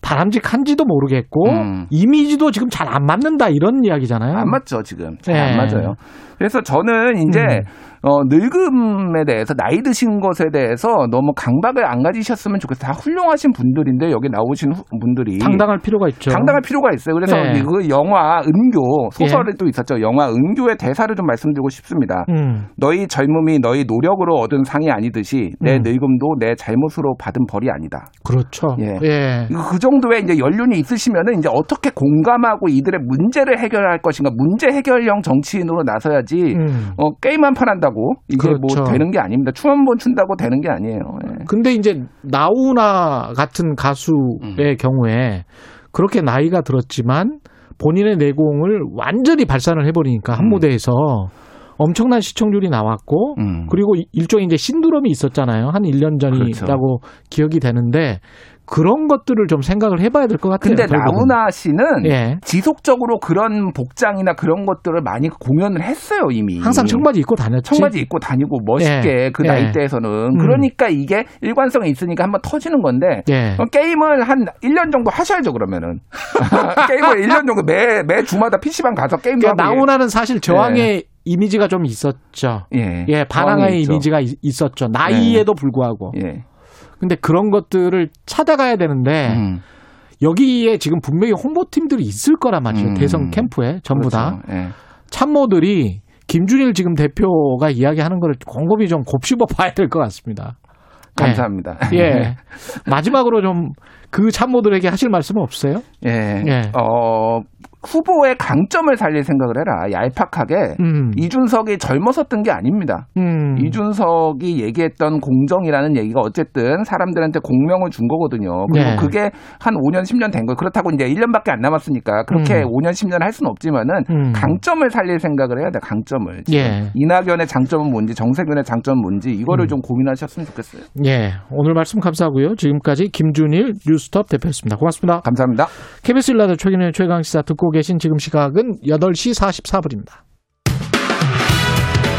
바람직한지도 모르겠고 음. 이미지도 지금 잘 안 맞는다 이런 이야기잖아요. 안 맞죠 지금 잘 예. 안 맞아요. 그래서 저는 이제 음. 어, 늙음에 대해서 나이 드신 것에 대해서 너무 강박을 안 가지셨으면 좋겠어요. 다 훌륭하신 분들인데 여기 나오신 후- 분들이 당당할 필요가 있죠. 당당할 필요가 있어요. 그래서 네. 그 영화 은교 소설이 또 있었죠. 영화 은교의 대사를 좀 말씀드리고 싶습니다. 음. 너희 젊음이 너희 노력으로 얻은 상이 아니듯이 내 음. 늙음도 내 잘못으로 받은 벌이 아니다. 그렇죠. 예. 예. 그 정도의 이제 연륜이 있으시면은 이제 어떻게 공감하고 이들의 문제를 해결할 것인가 문제 해결형 정치인으로 나서야지 음. 어, 게임 한 판 한다 고 이게 그렇죠. 뭐 되는 게 아닙니다. 춤 한 번 춘다고 되는 게 아니에요. 예. 근데 이제 나우나 같은 가수의 음. 경우에 그렇게 나이가 들었지만 본인의 내공을 완전히 발산을 해버리니까 한 음. 무대에서 엄청난 시청률이 나왔고 음. 그리고 이- 일종의 이제 신드롬이 있었잖아요. 한 1년 전이라고 그렇죠. 기억이 되는데 그런 것들을 좀 생각을 해봐야 될 것 같아요. 근데 결국은. 나훈아 씨는 예. 지속적으로 그런 복장이나 그런 것들을 많이 공연을 했어요 이미. 항상 청바지 입고 다녔지. 청바지 입고 다니고 멋있게 예. 그 예. 나이 대에서는 음. 그러니까 이게 일관성이 있으니까 한번 터지는 건데 예. 어, 게임을 한 1년 정도 하셔야죠 그러면은 게임을 1년 정도 매, 매 주마다 PC방 가서 게임도 그러니까 하고 나훈아는 사실 저항의 이미지가 좀 있었죠. 예, 예, 반항의. 이미지가 있- 있었죠. 나이에도 불구하고. 예. 근데 그런 것들을 찾아가야 되는데 음. 여기에 지금 분명히 홍보팀들이 있을 거란 말이죠. 음. 대선 캠프에 전부 다 그렇죠. 예. 참모들이 김준일 지금 대표가 이야기하는 걸 곰곰이 좀 곱씹어 봐야 될 것 같습니다. 감사합니다. 예. 예. 마지막으로 좀 그 참모들에게 하실 말씀은 없어요? 예. 예. 어, 후보의 강점을 살릴 생각을 해라. 얄팍하게. 음. 이준석이 젊어섰던 게 아닙니다. 음. 이준석이 얘기했던 공정이라는 얘기가 어쨌든 사람들한테 공명을 준 거거든요. 그리고 네. 그게 한 5년, 10년 된 거예요. 그렇다고 이제 1년밖에 안 남았으니까 그렇게 음. 5년, 10년 할 수는 없지만은 음. 강점을 살릴 생각을 해야 돼. 강점을. 예. 이낙연의 장점은 뭔지, 정세균의 장점은 뭔지 이거를 음. 좀 고민하셨으면 좋겠어요. 예. 오늘 말씀 감사하고요. 지금까지 김준일 뉴스톱 대표였습니다. 고맙습니다. 감사합니다. KBS 일라드 최근의 최강 시사 듣고 계신 지금 시각은 8시 44분입니다.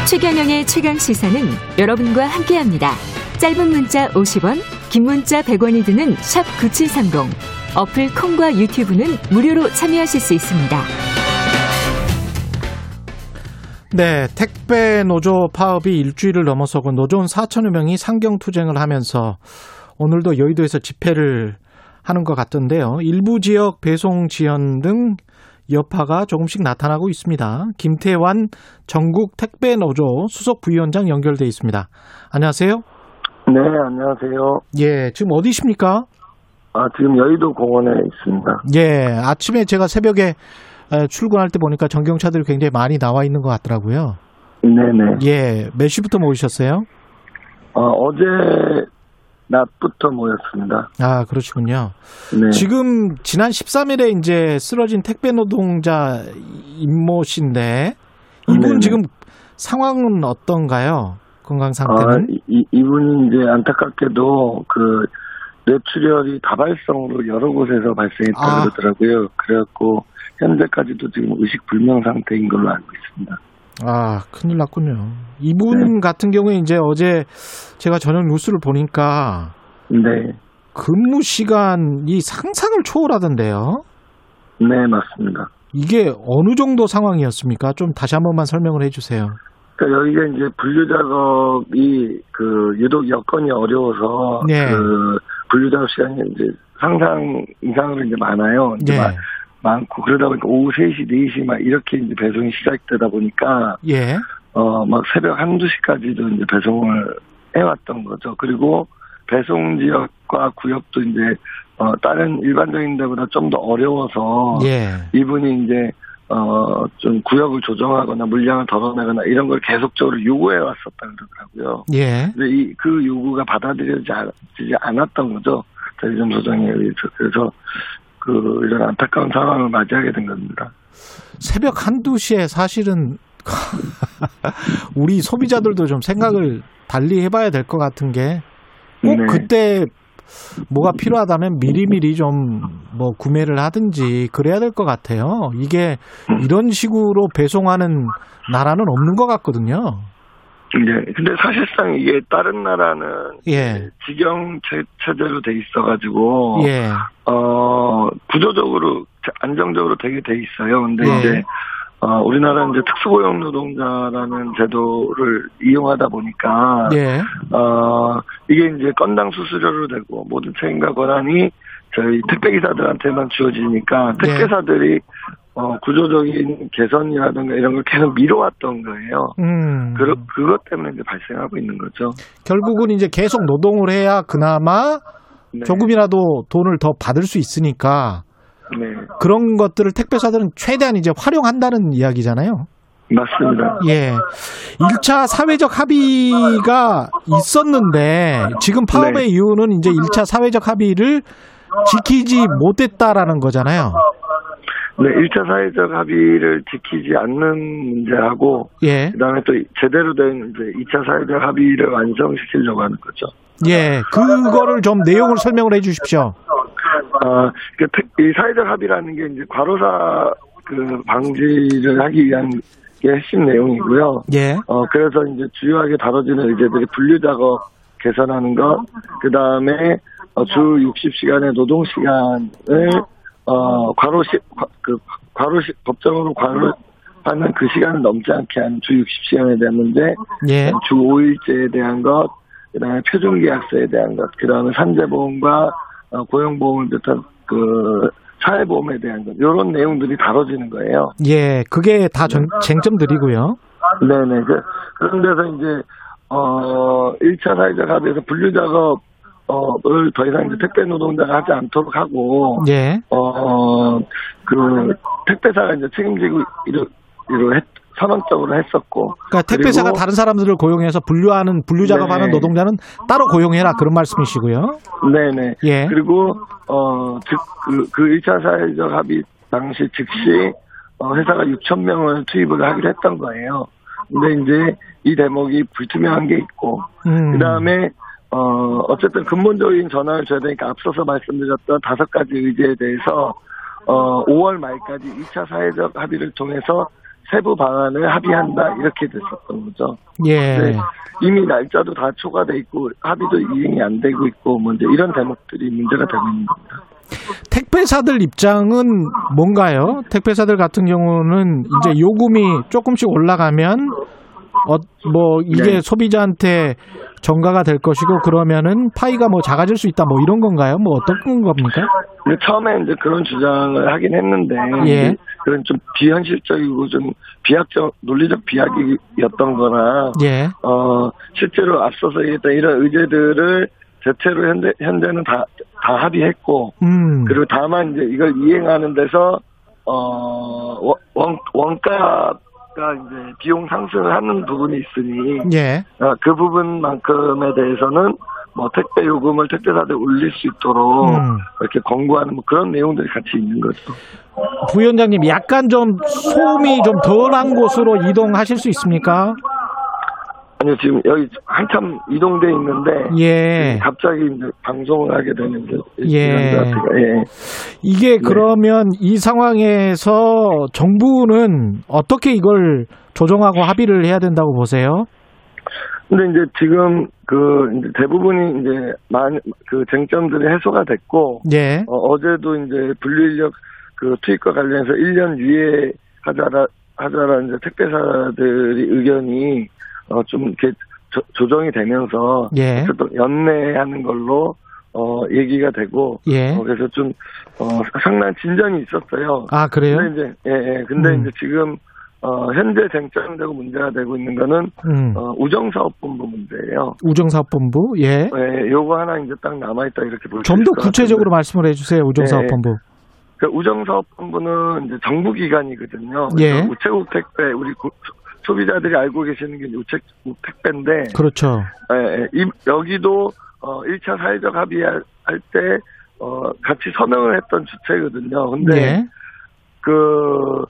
최경영의 최강 시사는 여러분과 함께합니다. 짧은 문자 50원, 긴 문자 100원이 드는 샵 9730. 어플 콩과 유튜브는 무료로 참여하실 수 있습니다. 네, 택배 노조 파업이 일주일을 넘어서고 노조원 4천여 명이 상경 투쟁을 하면서 오늘도 여의도에서 집회를 하는 것 같던데요. 일부 지역 배송 지연 등 여파가 조금씩 나타나고 있습니다. 김태환 전국 택배 노조 수석 부위원장 연결돼 있습니다. 안녕하세요. 네, 안녕하세요. 예, 지금 어디십니까? 아, 지금 여의도 공원에 있습니다. 예, 아침에 제가 새벽에 에, 출근할 때 보니까 전경차들이 굉장히 많이 나와 있는 것 같더라고요. 네네. 예, 몇 시부터 모이셨어요? 어, 어제 낮부터 모였습니다. 아, 그러시군요. 네. 지금 지난 13일에 이제 쓰러진 택배 노동자 임모 씨인데 이분 네네. 지금 상황은 어떤가요? 건강 아, 상태는? 이, 이- 이분이 이제 안타깝게도 그 뇌출혈이 다발성으로 여러 곳에서 발생했다고 아. 그러더라고요. 그래갖고 현재까지도 지금 의식 불명 상태인 걸로 알고 있습니다. 아, 큰일 났군요. 이분 같은 경우에 이제 어제 제가 저녁 뉴스를 보니까 네. 근무 시간이 상상을 초월하던데요. 네, 맞습니다. 이게 어느 정도 상황이었습니까? 좀 다시 한 번만 설명을 해 주세요. 그러니까 여기가 이제 분류 작업이 그 유독 여건이 어려워서 네. 그 분류 작업 시간이 이제 상상 이상으로 이제 많아요. 이제 예. 마- 많고 그러다 보니까 오후 3시, 4시 막 이렇게 이제 배송이 시작되다 보니까 예. 어 막 새벽 한두 시까지도 이제 배송을 해왔던 거죠. 그리고 배송 지역과 구역도 이제 어 다른 일반적인 데보다 좀 더 어려워서 예. 이분이 이제 어 좀 구역을 조정하거나 물량을 덜어내거나 이런 걸 계속적으로 요구해 왔었다 그러더라고요. 예. 근데 이 그 요구가 받아들여지지 지지 않았던 거죠. 대리점 소장에 의해서 그래서 그 이런 안타까운 상황을 맞이하게 된 겁니다. 새벽 한두 시에 사실은 우리 소비자들도 좀 생각을 달리 해봐야 될 것 같은 게꼭 네. 그때 뭐가 필요하다면 미리미리 좀 뭐 구매를 하든지 그래야 될 것 같아요. 이게 이런 식으로 배송하는 나라는 없는 것 같거든요. 네. 근데 사실상 이게 다른 나라는 예. 직영 체, 체제로 돼 있어가지고 예. 어 구조적으로 안정적으로 되게 돼 있어요. 근데 예. 이제 어, 우리나라는 이제 특수고용 노동자라는 제도를 이용하다 보니까 예. 어, 이게 이제 건당 수수료로 되고 모든 책임과 권한이 저희 택배기사들한테만 주어지니까 네. 택배사들이 어, 구조적인 개선이라든가 이런 걸 계속 미뤄왔던 거예요. 음. 그, 그것 때문에 이제 발생하고 있는 거죠. 결국은 이제 계속 노동을 해야 그나마 네. 조금이라도 돈을 더 받을 수 있으니까 네. 그런 것들을 택배사들은 최대한 이제 활용한다는 이야기잖아요. 맞습니다. 예. 1차 사회적 합의가 있었는데 지금 파업의 네. 이유는 이제 1차 사회적 합의를 지키지 못했다라는 거잖아요. 네, 1차 사회적 합의를 지키지 않는 문제하고 예. 그다음에 또 제대로 된 이제 2차 사회적 합의를 완성시키려고 하는 거죠. 예. 그거를 좀 내용을 설명을 해 주십시오. 아, 그 특- 이 사회적 합의라는 게 이제 과로사 그 방지를 하기 위한 게 핵심 내용이고요. 예. 어, 그래서 이제 주요하게 다뤄지는 의제들이 분류 작업 개선하는 것, 그 다음에 주 60시간의 노동 시간을 어, 과로시 그 과로시 법정으로 과로 하는 그 시간을 넘지 않게 하는 주 60시간에 대한 문제, 예. 주 5일제에 대한 것, 그 다음에 표준계약서에 대한 것, 그 다음에 산재보험과 어, 고용보험을 비롯한 그 사회보험에 대한 것, 이런 내용들이 다뤄지는 거예요. 예. 그게 다 전- 쟁점들이고요. 네네. 그, 그런 데서 이제, 어, 1차 사회적 합의에서 분류 작업, 어, 을더 이상 이제 택배 노동자가 하지 않도록 하고, 예. 어, 그, 택배사가 이제 책임지고, 이로 했, 선언적으로 했었고. 그러니까 택배사가 다른 사람들을 고용해서 분류하는 분류 작업하는 네. 노동자는 따로 고용해라 그런 말씀이시고요. 네네. 예. 그리고, 어, 즉, 그, 그 1차 사회적 합의 당시 즉시, 어, 회사가 6,000명을 투입을 하기로 했던 거예요. 근데 이제 이 대목이 불투명한 게 있고, 음. 그 다음에, 어, 어쨌든 근본적인 전환을 줘야 되니까 앞서서 말씀드렸던 다섯 가지 의제에 대해서, 어, 5월 말까지 2차 사회적 합의를 통해서 세부 방안을 합의한다, 이렇게 됐었던 거죠. 예. 네. 이미 날짜도 다 초과돼 있고, 합의도 이행이 안 되고 있고, 뭐 이제 이런 대목들이 문제가 되고 있는 겁니다. 택배사들 입장은 뭔가요? 택배사들 같은 경우는 이제 요금이 조금씩 올라가면 어, 뭐 이게 네. 소비자한테 전가가 될 것이고 그러면은 파이가 뭐 작아질 수 있다 뭐 이런 건가요? 뭐 어떤 겁니까? 처음에 이제 그런 주장을 하긴 했는데, 예. 그런 좀 비현실적이고 좀 비약적, 논리적 비약이었던 거나, 예. 어, 실제로 앞서서 얘기했던 이런 의제들을 대체로 현재, 현재는 다, 다 합의했고, 음. 그리고 다만 이제 이걸 이행하는 데서, 어, 원, 원- 원 가가 이제 비용 상승을 하는 부분이 있으니, 예. 어, 그 부분만큼에 대해서는 뭐 택배 요금을 택배사들 올릴 수 있도록 음. 이렇게 권고하는 뭐 그런 내용들이 같이 있는 거죠. 부위원장님 약간 좀 소음이 좀 덜한 곳으로 이동하실 수 있습니까? 아니요, 지금 여기 한참 이동돼 있는데. 예. 갑자기 이제 방송을 하게 되는 게. 예. 예. 이게 그러면 이 상황에서 정부는 어떻게 이걸 조정하고 합의를 해야 된다고 보세요? 근데 이제 지금 그 이제 대부분이 이제 많은 그 쟁점들이 해소가 됐고 예. 어, 어제도 이제 분류인력 그 투입과 관련해서 1년 유예 하자라 하자라 이제 택배사들이 의견이 어 좀 이렇게 조, 조정이 되면서 예. 어쨌든 연내하는 걸로 어 얘기가 되고 예. 어, 그래서 좀 어, 상당한 진전이 있었어요. 아, 그래요? 근데 이제 예, 예. 근데 음. 이제 지금 어, 현재 쟁점되고 문제가 되고 있는 거는 음. 어, 우정사업본부 문제예요. 우정사업본부, 예. 예, 요거 하나 이제 딱 남아 있다 이렇게 볼수 좀더 있을 것 구체적으로 같은데. 말씀을 해주세요, 우정사업본부. 그 우정사업본부는 이제 정부 기관이거든요. 예. 그래서 우체국 택배, 우리 구- 소비자들이 알고 계시는 게 우체국 택배인데, 그렇죠. 예, 예. 이- 여기도 어, 1차 사회적 합의할 때 어, 같이 서명을 했던 주체거든요. 근데 예. 그,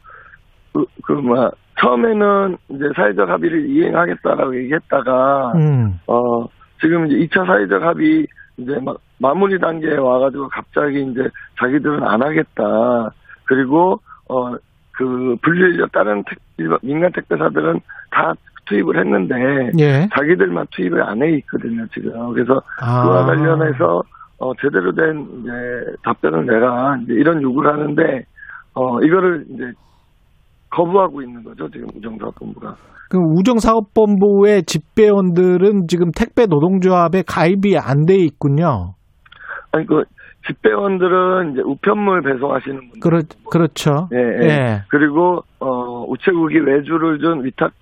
그, 그, 뭐, 처음에는 이제 사회적 합의를 이행하겠다라고 얘기했다가, 음. 어, 지금 이제 2차 사회적 합의 이제 막 마무리 단계에 와가지고 갑자기 이제 자기들은 안 하겠다. 그리고, 어, 그 분류인력 다른 택, 일반- 민간 택배사들은 다 투입을 했는데, 예. 자기들만 투입을 안 해 있거든요, 지금. 그래서 아. 그와 관련해서 어, 제대로 된 이제 답변을 내라 이제 이런 요구를 하는데 어 이거를 이제 거부하고 있는 거죠 지금 우정사업본부가. 그 우정사업본부의 집배원들은 지금 택배 노동조합에 가입이 안 돼 있군요. 아니 그 집배원들은 이제 우편물 배송하시는 분들. 그렇, 그렇죠. 예, 예. 그리고 어 우체국이 외주를 준 위탁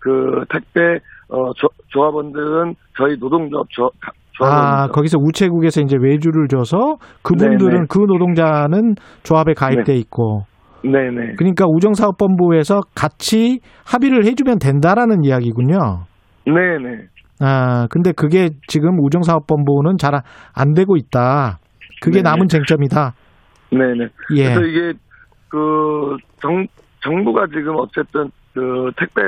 그 택배 어 조, 조합원들은 저희 노동조합 조, 가- 아, 조합원. 거기서 우체국에서 이제 외주를 줘서 그분들은 네네. 그 노동자는 조합에 가입돼 있고. 네네. 그러니까 우정사업본부에서 같이 합의를 해주면 된다라는 이야기군요. 네네. 아, 근데 그게 지금 우정사업본부는 잘 안 되고 있다. 그게 네네. 남은 쟁점이다. 네네. 예. 그래서 이게 그 정, 정부가 지금 어쨌든 그 택배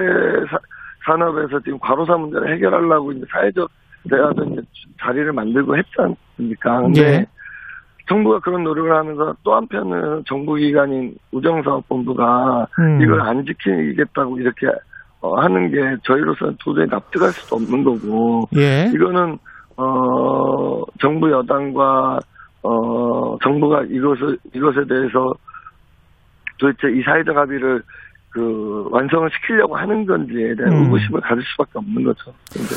사, 산업에서 지금 과로사 문제를 해결하려고 이제 사회적 대화도 자리를 만들고 했지 않습니까? 근데 예. 정부가 그런 노력을 하면서 또 한편은 정부기관인 우정사업본부가 음. 이걸 안 지키겠다고 이렇게 어, 하는 게 저희로서는 도저히 납득할 수도 없는 거고 예. 이거는 어 정부 여당과 어 정부가 이것을 이것에 대해서 도대체 이 사회적 합의를 그 완성을 시키려고 하는 건지에 대한 음. 의구심을 가질 수밖에 없는 거죠. 근데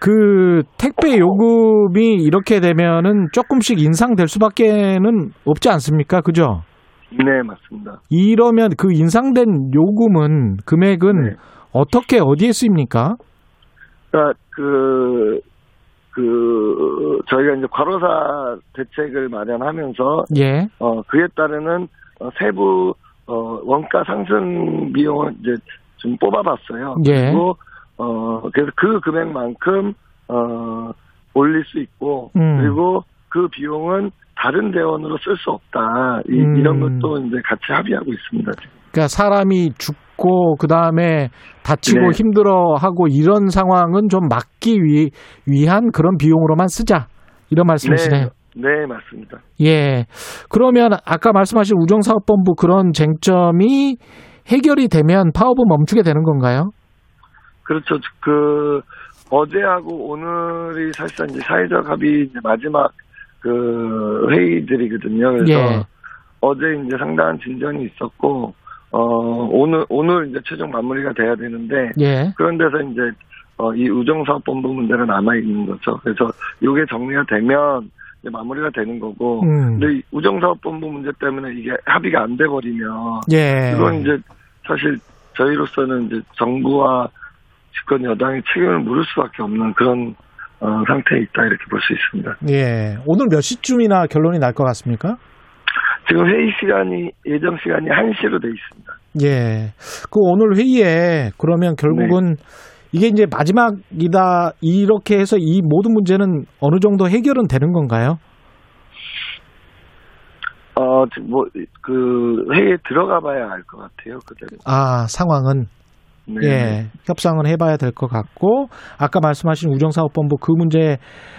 그 택배 요금이 이렇게 되면은 조금씩 인상될 수밖에는 없지 않습니까? 그죠? 네 맞습니다. 이러면 그 인상된 요금은 금액은 네. 어떻게 어디에 쓰입니까? 그러니까 그, 그, 저희가 이제 과로사 대책을 마련하면서, 예. 어, 그에 따르는 어, 세부, 어, 원가 상승 비용을 이제 좀 뽑아봤어요. 예. 그리고, 어, 그래서 그 금액만큼, 어, 올릴 수 있고, 음. 그리고 그 비용은 다른 대원으로 쓸 수 없다. 이, 음. 이런 것도 이제 같이 합의하고 있습니다. 지금. 그러니까 사람이 죽 고 그 다음에 다치고 네. 힘들어하고 이런 상황은 좀 막기 위, 위한 그런 비용으로만 쓰자 이런 말씀이시네요. 네, 네, 맞습니다. 예. 그러면 아까 말씀하신 우정사업본부 그런 쟁점이 해결이 되면 파업은 멈추게 되는 건가요? 그렇죠. 그 어제하고 오늘이 사실상 이제 사회적 합의 이제 마지막 그 회의들이거든요. 그래서 예. 어제 이제 상당한 진전이 있었고 어 오늘 오늘 이제 최종 마무리가 돼야 되는데 예. 그런 데서 이제 어, 이 우정사업본부 문제가 남아 있는 거죠. 그래서 이게 정리가 되면 이제 마무리가 되는 거고 음. 근데 이 우정사업본부 문제 때문에 이게 합의가 안 돼 버리면 예. 이건 이제 사실 저희로서는 이제 정부와 집권 여당의 책임을 물을 수밖에 없는 그런 어, 상태에 있다 이렇게 볼 수 있습니다. 예. 오늘 몇 시쯤이나 결론이 날 것 같습니까? 지금 회의 시간이 예정 시간이 1시로 돼 있습니다. 예. 그 오늘 회의에 그러면 결국은 이게 이제 마지막이다 이렇게 해서 이 모든 문제는 어느 정도 해결은 되는 건가요? 어, 뭐 그 회의에 들어가 봐야 알 것 같아요. 그대로. 아, 상황은 네. 예, 협상을 해봐야 될 것 같고 아까 말씀하신 우정사업본부 그 문제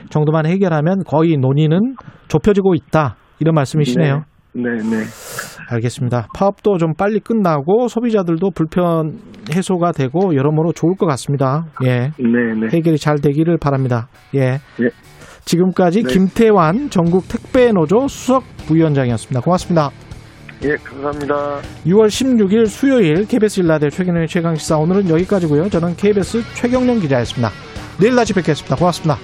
정도만 해결하면 거의 논의는 좁혀지고 있다 이런 말씀이시네요. 네, 네. 알겠습니다. 파업도 좀 빨리 끝나고 소비자들도 불편 해소가 되고 여러모로 좋을 것 같습니다. 예. 네, 네. 해결이 잘 되기를 바랍니다. 예. 예. 지금까지 네. 김태환 전국 택배 노조 수석 부위원장이었습니다. 고맙습니다. 예, 감사합니다. 6월 16일 수요일 KBS 일라드 최경영의 최강시사 오늘은 여기까지고요. 저는 KBS 최경영 기자였습니다. 내일 다시 뵙겠습니다. 고맙습니다.